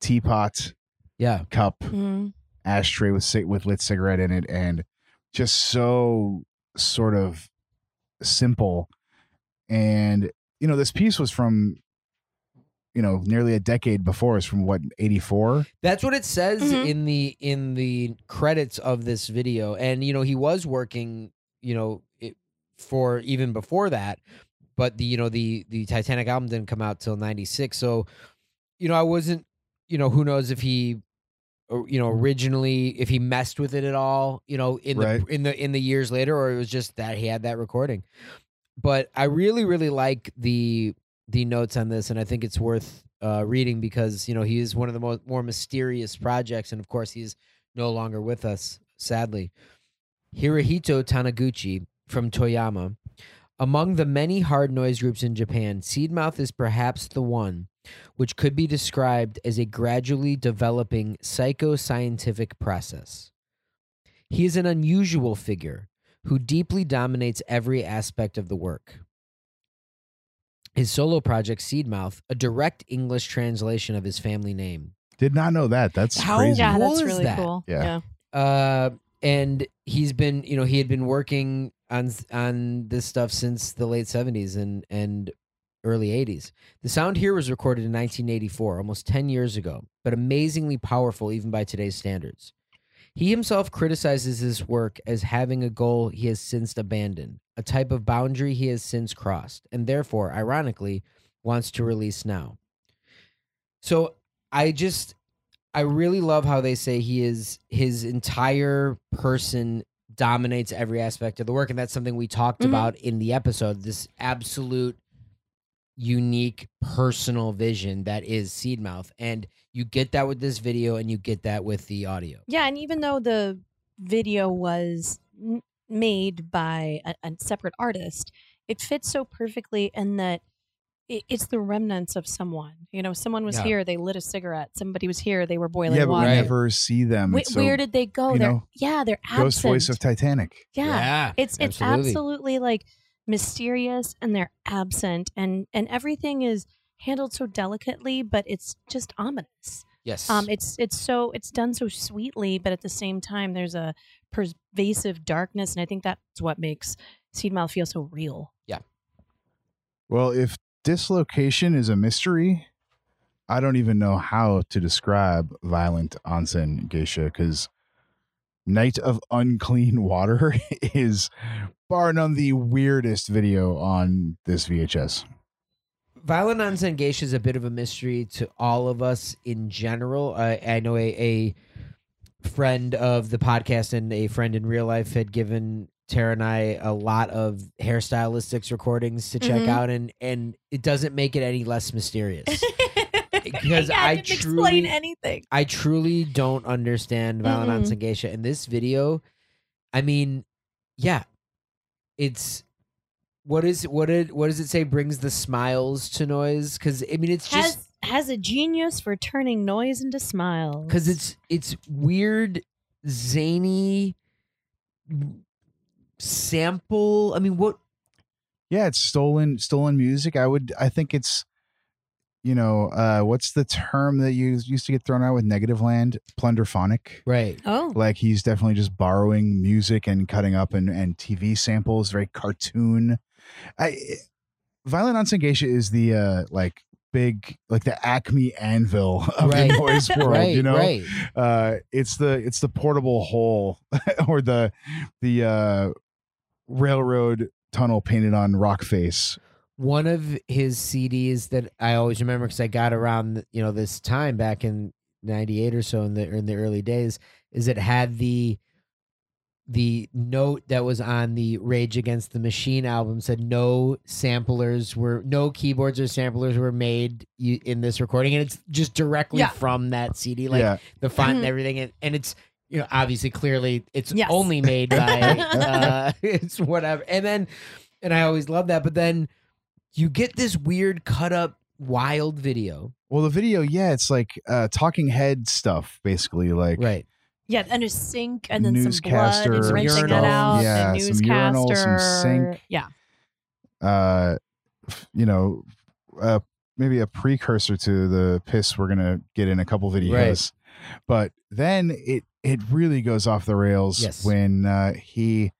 teapot Yeah. cup Mhm. ashtray with with lit cigarette in it, and just so sort of simple. And you know, this piece was from you know nearly a decade before. It's from what eighty four. That's what it says Mhm. in the in the credits of this video. And you know, he was working, you know, it, for even before that, but the you know the the Titanic album didn't come out till 96. So, you know, I wasn't, you know, who knows if he you know originally if he messed with it at all, you know, in the in the in the years later or it was just that he had that recording. But I really really like the the notes on this and I think it's worth uh, reading because you know he is one of the most more mysterious projects, and of course he's no longer with us, sadly. Hirohito Taniguchi from Toyama. Among the many hard noise groups in Japan, Seedmouth is perhaps the one which could be described as a gradually developing psychoscientific process. He is an unusual figure who deeply dominates every aspect of the work. His solo project, Seedmouth, a direct English translation of his family name. Did not know that. That's How- crazy. Yeah, cool that's is really that? cool. Yeah. Uh, and he's been, you know, he had been working on on this stuff since the late seventies and and early eighties. The sound here was recorded in 1984, almost 10 years ago, but amazingly powerful even by today's standards. He himself criticizes his work as having a goal he has since abandoned, a type of boundary he has since crossed, and therefore, ironically, wants to release now. So I just I really love how they say he is his entire person dominates every aspect of the work, and that's something we talked Mhm. about in the episode. This absolute unique personal vision that is Seedmouth, and you get that with this video, and you get that with the audio. Yeah, and even though the video was n- made by a, a separate artist, it fits so perfectly in that it's the remnants of someone. You know, someone was Yeah. here, they lit a cigarette. Somebody was here, they were boiling yeah, but water. we never see them. Wh- so where did they go? you They're know, yeah, they're absent. ghost voice of Titanic. yeah. it's it's absolutely. absolutely like mysterious and they're absent and and everything is handled so delicately but it's just ominous Yes. um it's it's so it's done so sweetly but at the same time there's a pervasive darkness and i think that's what makes seedmouth feel so real Yeah. Well, if dislocation is a mystery, I don't even know how to describe violent onsen geisha because Night of Unclean (laughs) Water (laughs) is bar none the weirdest video on this VHS. Violent Onsen Geisha is a bit of a mystery to all of us in general. I, I know a, a friend of the podcast and a friend in real life had given Tara and I a lot of Hair Stylistics recordings to check Mhm. out, and and it doesn't make it any less mysterious. (laughs) Because Yeah, I truly- explain anything I truly don't understand Mm-mm. Onsen Geisha. And this video, I mean, yeah, it's what is what did what does it say brings the smiles to noise? Because I mean, it's just has has a genius for turning noise into smiles because it's it's weird, zany sample. I mean, what? Yeah, it's stolen stolen music. I would I think it's you know, uh what's the term that you used to get thrown out with Negativland? Plunderphonic. Right. oh Like he's definitely just borrowing music and cutting up and, and TV samples, very cartoon. I Violent Onsen Geisha is the uh like big like the Acme anvil of Right. the (laughs) noise world, right. you know? Right. uh it's the it's the portable hole (laughs) or the the uh railroad tunnel painted on rock face One of his CDs that I always remember because I got around you know this time back in '98 or so in the in the early days is it had the the note that was on the Rage Against the Machine album said no samplers were no keyboards or samplers were made in this recording and it's just directly Yeah. from that CD like yeah the font and Mhm. everything and, and it's you know obviously clearly it's Yes. only made by (laughs) uh (laughs) it's whatever and then and i always love that but then you get this weird cut up wild video well the video yeah it's like uh talking head stuff basically like right Yeah, and a sink, and then some blood, Newscaster. and rinsing that out. Yeah, the some urinal, some newscaster. sink. Yeah, uh you know uh maybe a precursor to the piss we're gonna get in a couple videos But then it it really goes off the rails Yes. when uh, he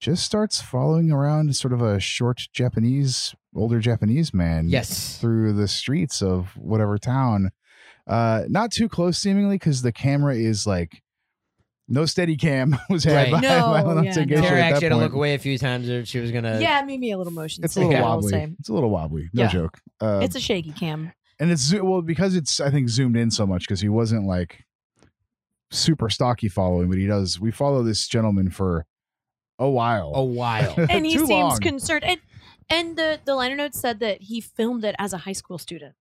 just starts following around sort of a short Japanese, older Japanese man Yes. through the streets of whatever town. Uh, not too close, seemingly, because the camera is like no steady cam (laughs) was had Right. by, No, by Lana yeah, Sangeisha no. Tara actually had to look away a few times, or she was gonna. yeah, it made me a little motion It's a little wobbly. It's a little wobbly. No Yeah. joke. Uh, It's a shaky cam. and it's well because it's I think zoomed in so much because he wasn't like super stocky following, but he does. We follow this gentleman for a while. A while. (laughs) and he Too seems long. concerned. And and the the liner notes said that he filmed it as a high school student.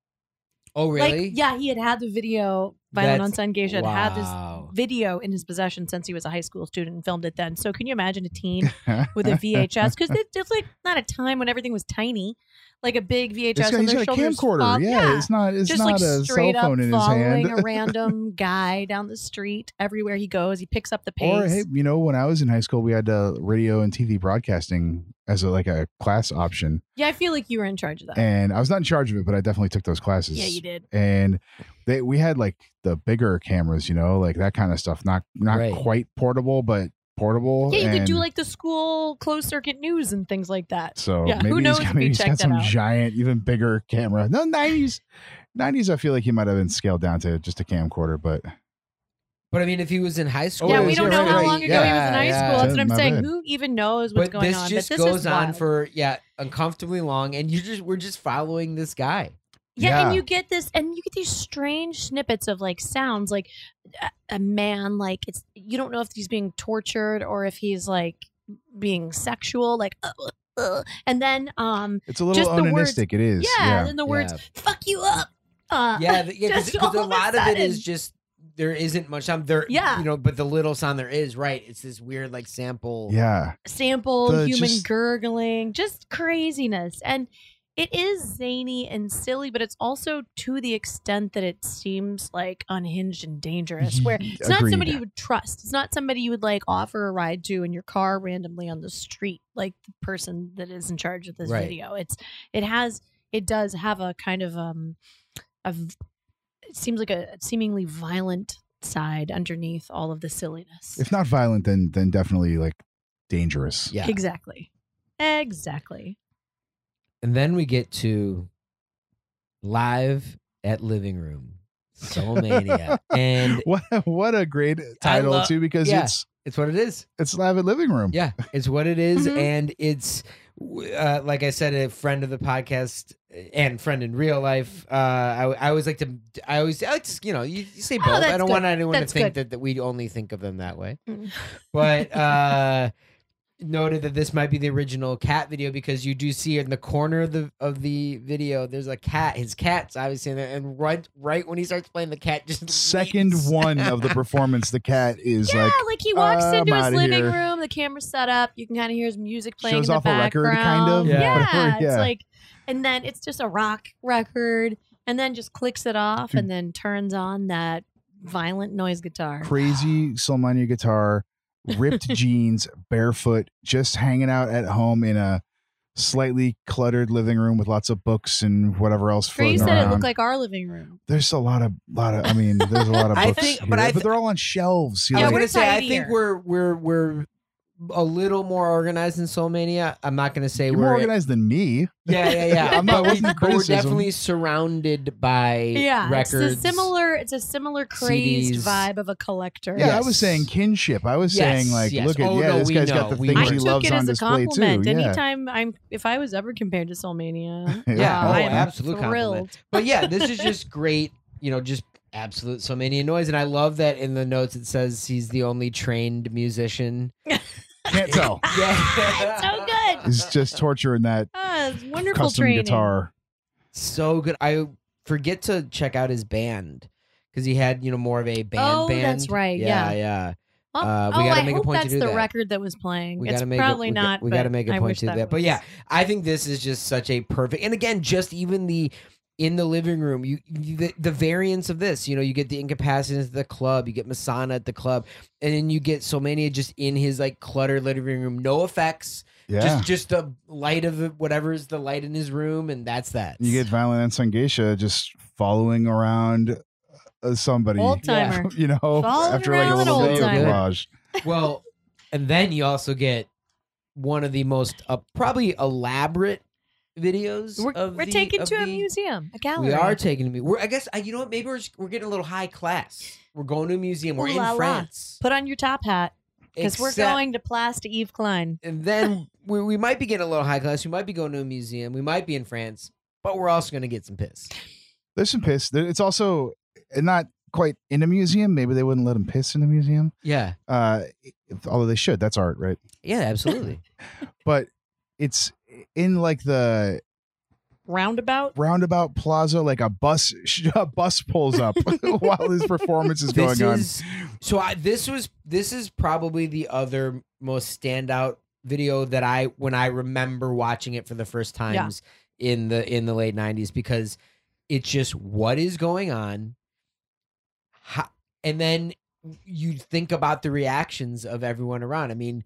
Oh really? Like, yeah, he had had the video. Violent on That's- Sun Geisha had had this video in his possession since he was a high school student and filmed it then. So can you imagine a teen (laughs) with a VHS? Because it's like not a time when everything was tiny, like a big VHS It's got, on he's their got a shoulders. camcorder. fol- yeah, it's not. It's just not like a cell straight up phone in his following hand. a random (laughs) guy down the street everywhere he goes. He picks up the pace. Or hey, you know, when I was in high school, we had uh, radio and TV broadcasting as a, like a class option, yeah, I feel like you were in charge of that. and I was not in charge of it, but I definitely took those classes. yeah, you did. and they we had like the bigger cameras, you know, like that kind of stuff. Not not Right. quite portable, but portable. Yeah, you could do like the school closed circuit news and things like that. So Yeah, maybe who he's knows got, if maybe he he's got checked some out. giant, even bigger camera. No, nineties, nineties. I feel like he might have been scaled down to just a camcorder, but But I mean, if he was in high school, yeah, we don't know Right, how right. long ago he was in high yeah. school. That's what I'm My saying. bad. Who even knows what's but going this on? just but this just goes is on wild. for yeah, uncomfortably long, and you just we're just following this guy. Yeah, Yeah. and you get this, and you get these strange snippets of like sounds, like a, a man, like it's you don't know if he's being tortured or if he's like being sexual, like, uh, uh, and then um, it's a little Just the words- onanistic. It is. yeah, Yeah. and then the words Yeah. "fuck you up." Uh, Yeah, th- yeah, (laughs) because a all of a lot of it is just there isn't much sound there. Yeah. you know, but the little sound there is right. It's this weird like sample. Yeah. sample The human just- gurgling, just craziness. And it is zany and silly, but it's also to the extent that it seems like unhinged and dangerous. Where it's not somebody you would trust. It's not somebody you would like offer a ride to in your car randomly on the street, like the person that is in charge of this Right. video. It's it has it does have a kind of um a v- it seems like a seemingly violent side underneath all of the silliness. If not violent, then then definitely like dangerous. yeah. Exactly. Exactly. And then we get to live at living room, Solmania, (laughs) and What what a great title love- too, because yeah. it's it's what it is. it's live at living room. Yeah, it's what it is, Mhm. and it's uh, like I said, a friend of the podcast and friend in real life. Uh, I, I always like to, I always I like to, you know, you, you say Oh, both. I don't good. want anyone That's to think good. that, that we only think of them that way. Mm. But uh, noted that this might be the original cat video because you do see in the corner of the of the video, there's a cat. His cat's obviously in there, and right right when he starts playing, the cat just Second leaps. one of the performance, the cat is yeah, like like, he walks "I'm into his living here." room, the camera's set up, you can kind of hear his music playing Shows in the off a record, background. kind of, (laughs) Yeah. whatever, it's yeah. like, and then it's just a rock record, and then just clicks it off, and then turns on that violent noise guitar. crazy (sighs) Solmania guitar, ripped (laughs) jeans, barefoot, just hanging out at home in a slightly cluttered living room with lots of books and whatever else For you said around. it looked like our living room. there's a lot of lot of I mean, there's a lot of (laughs) I books, think- here, but I but they're all on shelves. I You're was Yeah, like, gonna say, I think we're we're we're a little more organized than Solmania. I'm not gonna say you're we're more organized than me. Yeah, yeah, yeah. (laughs) I'm not but, we, listening to but we're definitely surrounded by Yeah, records. it's a similar, it's a similar crazed CDs. vibe of a collector. Yeah, I was saying kinship. I was Yes, saying like, yes. look at Oh, yeah, no, this we guy's know, got the we things know. He took loves it on as a display too. compliment. Yeah. Anytime I'm, if I was ever compared to Solmania, (laughs) Yeah, uh, oh, I am absolute compliment. thrilled. But yeah, this is just (laughs) great. You know, just absolute Solmania noise, and I love that in the notes it says he's the only trained musician. Can't (laughs) tell. Yeah, so good. It's just torture in that Ah, it's wonderful custom training. guitar. so good. I forget to check out his band because he had you know more of a band. Oh, band. that's right, Yeah, yeah. yeah. Oh, Uh, we oh, gotta I make a hope point to that's do the that. record that was playing. We it's gotta make probably it, we got- not. We got to make a I point wish to that. that. But was. yeah, I think this is just such a perfect. And again, just even the in the living room, you, you the, the variance of this. You know, you get the incapacitants at the club, you get Masonna at the club, and then you get Solmania just in his like cluttered living room, no effects, Yeah. just just the light of whatever is the light in his room, and that's that. you get Violent Onsen Geisha just following around uh, somebody. Old (laughs) timer. You know, Following after like a little video timer. collage. well, and then you also get one of the most uh, probably elaborate videos. We're, of we're the- taken of to a museum, a gallery. We are taking to me. We're, I guess I, you know what? Maybe we're just, we're getting a little high class. We're going to a museum. We're Ooh in la. France Put on your top hat because we're going to Place to Yves Klein. And then we, we might be getting a little high class. We might be going to a museum. We might be in France, but we're also going to get some piss. There's some piss. It's also not quite in a museum. Maybe they wouldn't let him piss in a museum. Yeah. Uh, if- although they should. That's art, right? Yeah, absolutely. (laughs) But it's in like the Roundabout. roundabout plaza. Like a bus, (laughs) a bus pulls up (laughs) while his performance is going this on. so I this was this is probably the other most standout video that I when I remember watching it for the first times in the in the late 90s because it's just what is going on how, and then you think about the reactions of everyone around. I mean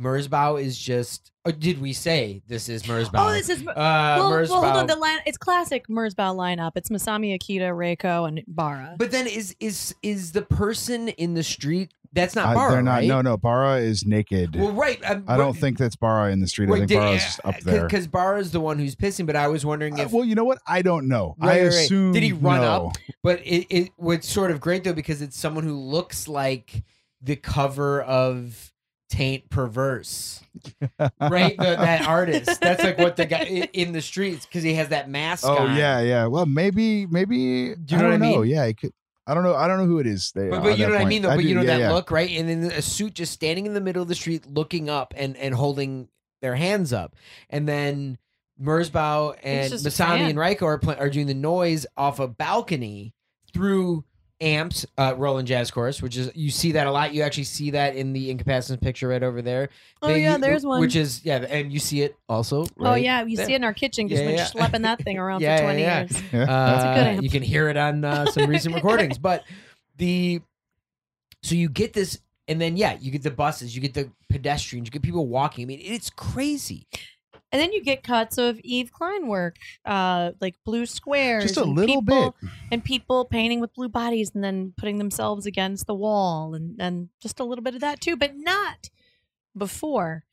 Merzbow is just or did we say this is Merzbow? Oh, this is. uh well, Merzbow. well, hold on. The line. It's classic Merzbow lineup. It's Masami Akita, Reiko, and Bara. but then is is is the person in the street that's not Uh, Bara, they're not. right? No, no. Bara is naked. Well, right. um, I don't think that's Bara in the street. I Wait, think did- Bara's just up there. Because Bara's the one who's pissing, but I was wondering Uh, if. well, you know what? I don't know. Right, I right, right. assume. Did he run no. up? but it, it was sort of great though because it's someone who looks like the cover of Taint Perverse, (laughs) right? The, that artist. That's like what the guy in the streets because he has that mask. Oh on. yeah, yeah. Well, maybe, maybe. Do you know I what I mean? know. Yeah, it could. I don't know. I don't know who it is. They, But, on but you know what I mean, though. But do, you know yeah, that yeah. look, right? And then a suit just standing in the middle of the street, looking up and and holding their hands up, and then Merzbow and just Masami and Reiko are pla- are doing the noise off a balcony through amps, uh, Roland Jazz Chorus, which is you see that a lot. You actually see that in the Incapacitants picture right over there. oh They- yeah, there's one. Which is yeah, and you see it also. oh yeah, you there. see it in our kitchen because Yeah, we've yeah. schlepping that thing around (laughs) Yeah, for 20 yeah. years. (laughs) Yeah. Uh, a good amp. you can hear it on uh, some recent (laughs) recordings, but the so you get this, and then yeah, you get the buses, you get the pedestrians, you get people walking. I mean, it's crazy. And then you get cuts of Yves Klein work, uh, like blue squares, Just a little people, bit. and people painting with blue bodies and then putting themselves against the wall, and and just a little bit of that too, but not before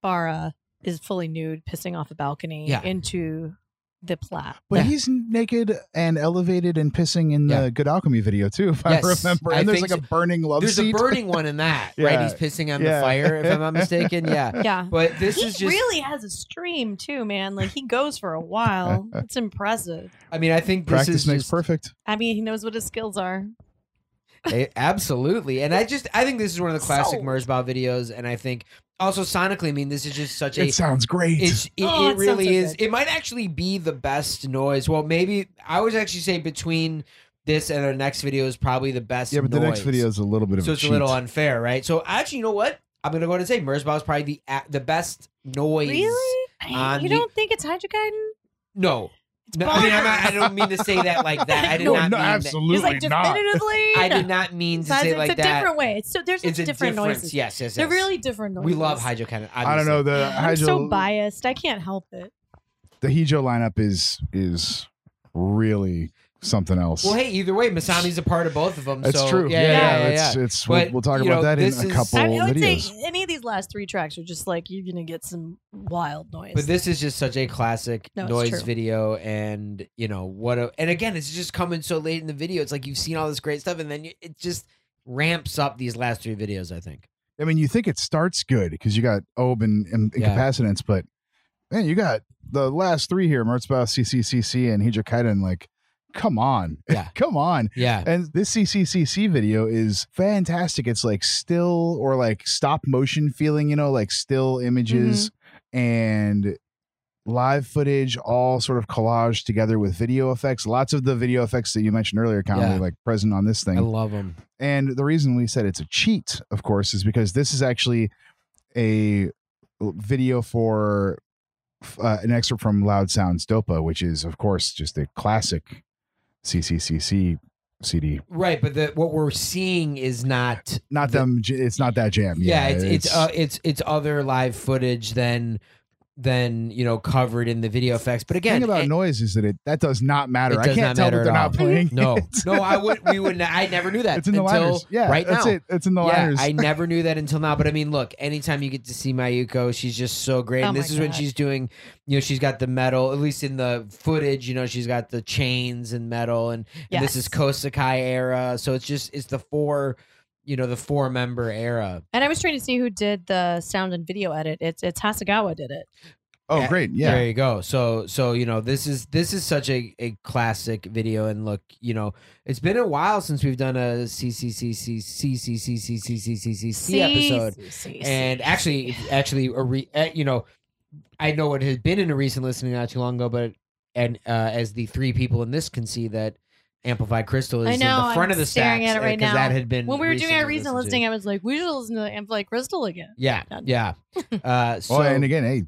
Bara is fully nude, pissing off a balcony Yeah. into the plot. But Yeah. he's naked and elevated and pissing in the Yeah. Good Alchemy video too, if Yes, I remember. I And there's think like a burning love There's seat. a burning one in that, (laughs) right? He's pissing on Yeah. the fire, if I'm not (laughs) mistaken. Yeah, (laughs) Yeah. but this he is just. really has a stream too, man. Like he goes for a while. it's impressive. I mean, I think this Practice is makes just, perfect. I mean, he knows what his skills are. Eh, absolutely, and I just I think this is one of the classic Sold. Merzbow videos, and I think also sonically, I mean, this is just such a It sounds great. It's it, Oh, it it really so is. good. It might actually be the best noise. Well, maybe I would actually say between this and our next video is probably the best. yeah, but the next video is a little bit of so a it's cheat. a little unfair, right? So actually, you know what? I'm gonna go ahead and say Merzbow is probably the the best noise. Really? you the- don't think it's Hijokaidan? No, no I mean not, I don't mean to say that like (laughs) that. I did no, not no, mean that- No, absolutely He's like not. definitively. I did not mean to say it's like that. It's a different way. It's so there's It's just a different difference. noises. Yes, yes, yes. They're really different noises. We love Hijokaidan. I don't know the Hydro. I'm so biased. I can't help it. the Hijo lineup is is really something else. Well, hey, either way, Masami's a part of both of them. That's so, true. Yeah, yeah, yeah. it's yeah. it's we'll, But, we'll talk about know, that in this a is- couple I, I would videos. say any of these last three tracks are just like you're gonna get some wild noise. But this is just such a classic No, noise true. video, and you know what? A, and again, it's just coming so late in the video. It's like you've seen all this great stuff, and then you, it just ramps up these last three videos. I think. I mean, you think it starts good because you got Aube and, and Yeah. incapacitants, but man, you got the last three here: Merzbow, CCCC, and Hijokaidan. Like, come on, (laughs) Yeah. come on. Yeah, And this CCCC video is fantastic. It's like still or like stop motion feeling, you know, like still images Mm-hmm. and live footage all sort of collaged together with video effects. Lots of the video effects that you mentioned earlier, Connolly, Yeah. like present on this thing. I love them. And the reason we said it's a cheat, of course, is because this is actually a video for uh, an excerpt from Loud Sounds Dopa, which is, of course, just a classic CCCC CD. Right, but the, what we're seeing is not. Not the- them. It's not that jam. Yeah, it's it's uh, it's it's other live footage than than you know covered in the video effects. But The again, thing about it- noise is that it that does not matter. It I can't not tell matter that they're not all. playing. no, it. (laughs) no, I would we would not, I never knew that. It's in the until liners. Yeah, right that's now. it. It's in the yeah, liners. I (laughs) never knew that until now. But I mean, look, anytime you get to see Mayuko, she's just so great. Oh and this is when she's doing, you know, she's got the metal, at least in the footage, you know, she's got the chains and metal. And, and this is Yes. Kosakai era. So it's just, it's the four, you know, the four member era. And I was trying to see who did the sound and video edit. It's it's Hasegawa did it. oh, Yeah, great. Yeah. There you go. So so you know this is this is such a, a classic video and look you know it's been a while since we've done a CCCCCCCCCCCCC episode and actually actually a re, uh, you know I know it had been in a recent listening not too long ago but and uh, as the three people in this can see that amplified crystal is I know, in the front I'm of the staring stacks at it right because now. that had been when we were doing our recently recent listened to. listening, I was like, we should listen to Amplify Crystal again. yeah yeah (laughs) uh, (laughs) so well, and again, hey,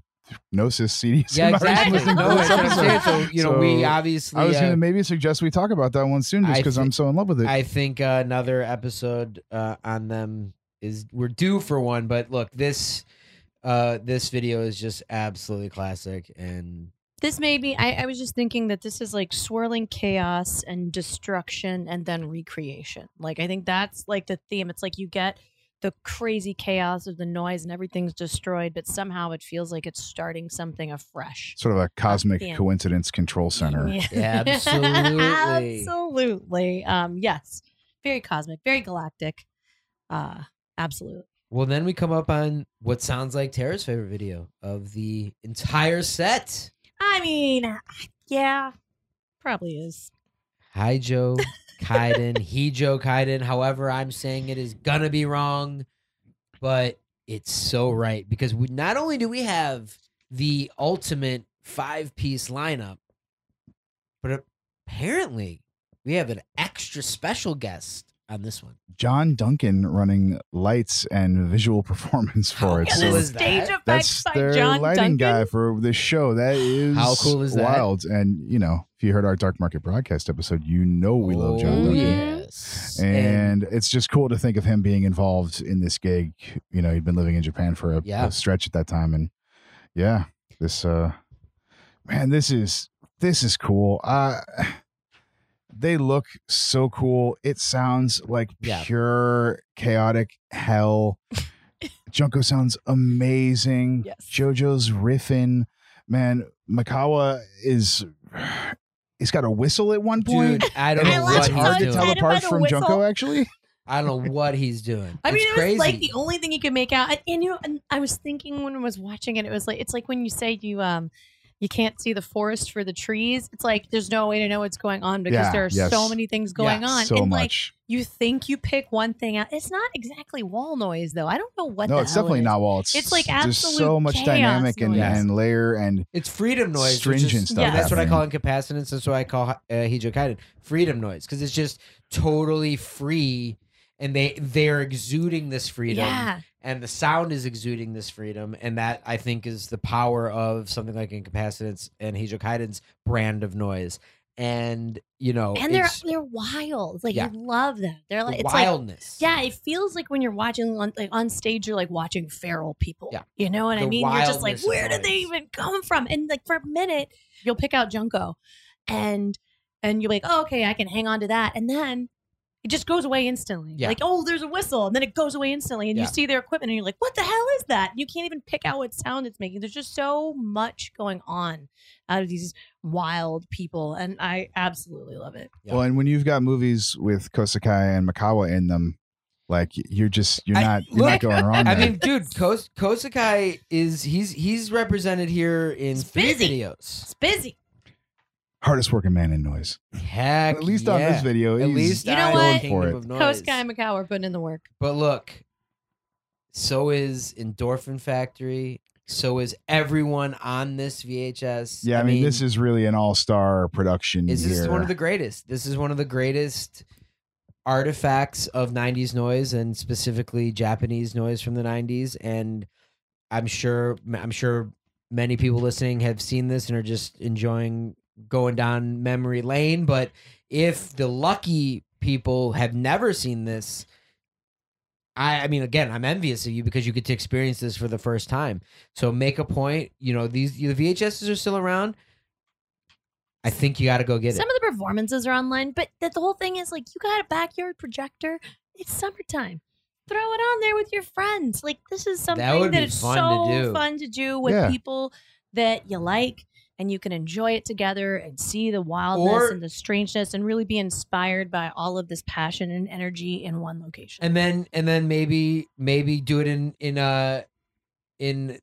Gnosis CDs. yeah (laughs) exactly no, this that's what I'm saying. episode. so you know we obviously I was uh, going to maybe suggest we talk about that one soon, just because I'm so in love with it. I think uh, another episode uh, on them is we're due for one. But look, this uh, this video is just absolutely classic, and This made me. I, I was just thinking that this is like swirling chaos and destruction, and then recreation. Like I think that's like the theme. It's like you get the crazy chaos of the noise and everything's destroyed, but somehow it feels like it's starting something afresh. sort of a cosmic Yeah. coincidence control center. Yeah. (laughs) Absolutely. absolutely. Um, yes, very cosmic, very galactic. Uh, absolutely. well, then we come up on what sounds like Tara's favorite video of the entire set. I mean, yeah, probably is. Hijo (laughs) Kaiden, Hijokaidan, however I'm saying it is gonna be wrong, but it's so right because we not only do we have the ultimate five piece lineup, but apparently we have an extra special guest on this one. John Duncan running lights and visual (laughs) performance for it. And So is that? stage effects that's by their John lighting Duncan. guy for this show. That is How cool is that? wild. And you know, if you heard our Dark Market broadcast episode, you know we love John Oh, Duncan. Yes. And it's just cool to think of him being involved in this gig. You know, he'd been living in Japan for a, Yeah. a stretch at that time, and yeah, this uh, man, this is this is cool. Uh they look so cool. It sounds like Yeah. pure chaotic hell. Junko sounds amazing. Yes. JoJo's riffing. Man, Mikawa is he's got a whistle at one point. Dude, I don't and know I it's hard to doing. tell Excited by apart from whistle. Junko actually. I don't know what he's doing. I mean, it's it crazy. was like the only thing you could make out. And, and you know, and I was thinking when I was watching it, it was like it's like when you say you um you can't see the forest for the trees. It's like there's no way to know what's going on because Yeah, there are yes. so many things going Yeah, on. So and like much. you think you pick one thing out. It's not exactly wall noise though. I don't know what. no, the it's hell definitely it is. not wall. It's It's like there's so much chaos dynamic and, and layer and It's freedom noise. Stringent which is, stuff That's what I call Incapacitants. That's what I call uh, Hijokaidan. Freedom noise. Because it's just totally free and they they're exuding this freedom. Yeah, And the sound is exuding this freedom. And that I think is the power of something like Incapacitants and Hijokaidan's brand of noise. And you know and they're they're wild. Like Yeah. I love them. They're the like it's like wildness. Yeah, it feels like when you're watching on, like on stage, you're like watching feral people. Yeah. You know what I mean? You're just like, where did they even come from? And like for a minute, you'll pick out Junko, and and you're like, oh, okay, I can hang on to that, and then it just goes away instantly. Yeah. Like, oh, there's a whistle, and then it goes away instantly, and Yeah. you see their equipment, and you're like, what the hell is that? You can't even pick out what sound it's making. There's just so much going on out of these wild people, and I absolutely love it. Yeah. well, and when you've got movies with Kosakai and Mikawa in them, like you're just you're I- not you're look, not going wrong. I there. mean, dude, Kos- Kosakai is he's he's represented here in He's three busy. videos. It's busy. Hardest working man in noise. Heck, At least on this video, At he's least You know what? Kingdom For it. Kosakai and Mikawa are putting in the work. But look, so is Endorphin Factory. So is everyone on this VHS. Yeah, I, mean, this is really an all star production. This is one of the greatest. This is one of the greatest artifacts of 90s noise and specifically Japanese noise from the 90s and I'm sure I'm sure many people listening have seen this and are just enjoying going down memory lane but if the lucky people have never seen this I, I mean, again, I'm envious of you because you get to experience this for the first time. So make a point. You know, these the VHSs are still around. I think you got to go get Some it. of the performances are online, but the, the whole thing is like you got a backyard projector. It's summertime. Throw it on there with your friends. Like this is something would be is fun to so fun to do with Yeah. people that you like, and you can enjoy it together and see the wildness Or- and the strangeness, and really be inspired by all of this passion and energy in one location. and then and then maybe maybe do it in in uh in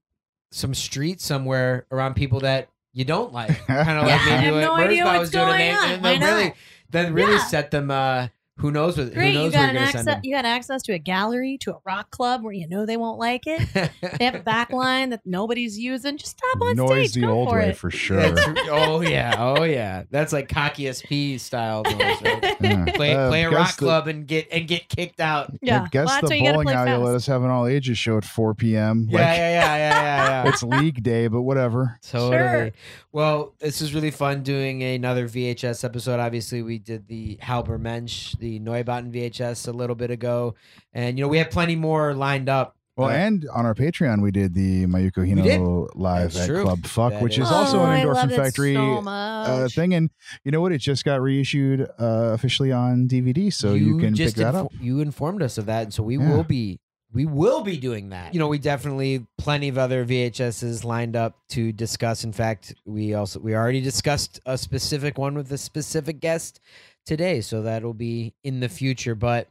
some street somewhere around people that you don't like. (laughs) Kind of Yeah, like I maybe have what no Murph idea what's was doing, going and, on. and I then know. really then really Yeah. set them. uh Who knows what? Great, who knows you got where an you're gonna access. You got access to a gallery, to a rock club where you know they won't like it. (laughs) They have a back line that nobody's using. Just stop on Noise stage. the Go old for way it. for (laughs) sure. That's- oh yeah, oh yeah. That's like cocky SP style (laughs) noise, right? Yeah. Play Uh, play a rock the- club and get and get kicked out. Yeah, I guess well, the why you bowling alley let us have an all ages show at 4 p.m. Yeah, Like, yeah, yeah, yeah, yeah, yeah. It's league day, but whatever. Totally. Sure. Well, this is really fun doing another VHS episode. Obviously, we did the Halber Mensch, the Neubauten VHS a little bit ago. And, you know, we have plenty more lined up. Well, Uh, and on our Patreon, we did the Mayuko Hino live That's at true. Club Fuck, That which is- is also oh, an Endorphin Factory so uh, thing. And you know what? It just got reissued uh, officially on DVD, so you, can pick just that info- up. You informed us of that. And so we Yeah. will be. We will be doing that. You know, we definitely plenty of other VHSs lined up to discuss. In fact, we also we already discussed a specific one with a specific guest today, so that'll be in the future. But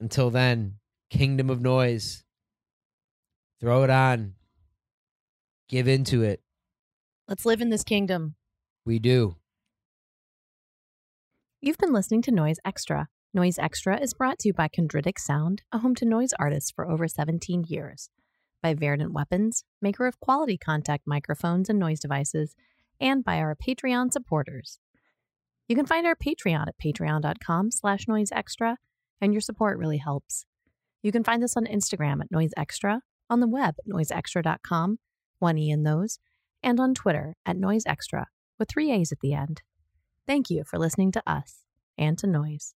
until then, Kingdom of Noise. Throw it on. Give into it. Let's live in this kingdom. We do. You've been listening to Noise Extra. Noise Extra is brought to you by Chondritic Sound, a home to noise artists for over 17 years, by Verdant Weapons, maker of quality contact microphones and noise devices, and by our Patreon supporters. You can find our Patreon at patreon.com slash noiseextra, and your support really helps. You can find us on Instagram at Noise Extra, on the web at noiseextra.com, one E in those, and on Twitter at Noise Extra, with three A's at the end. Thank you for listening to us and to Noise.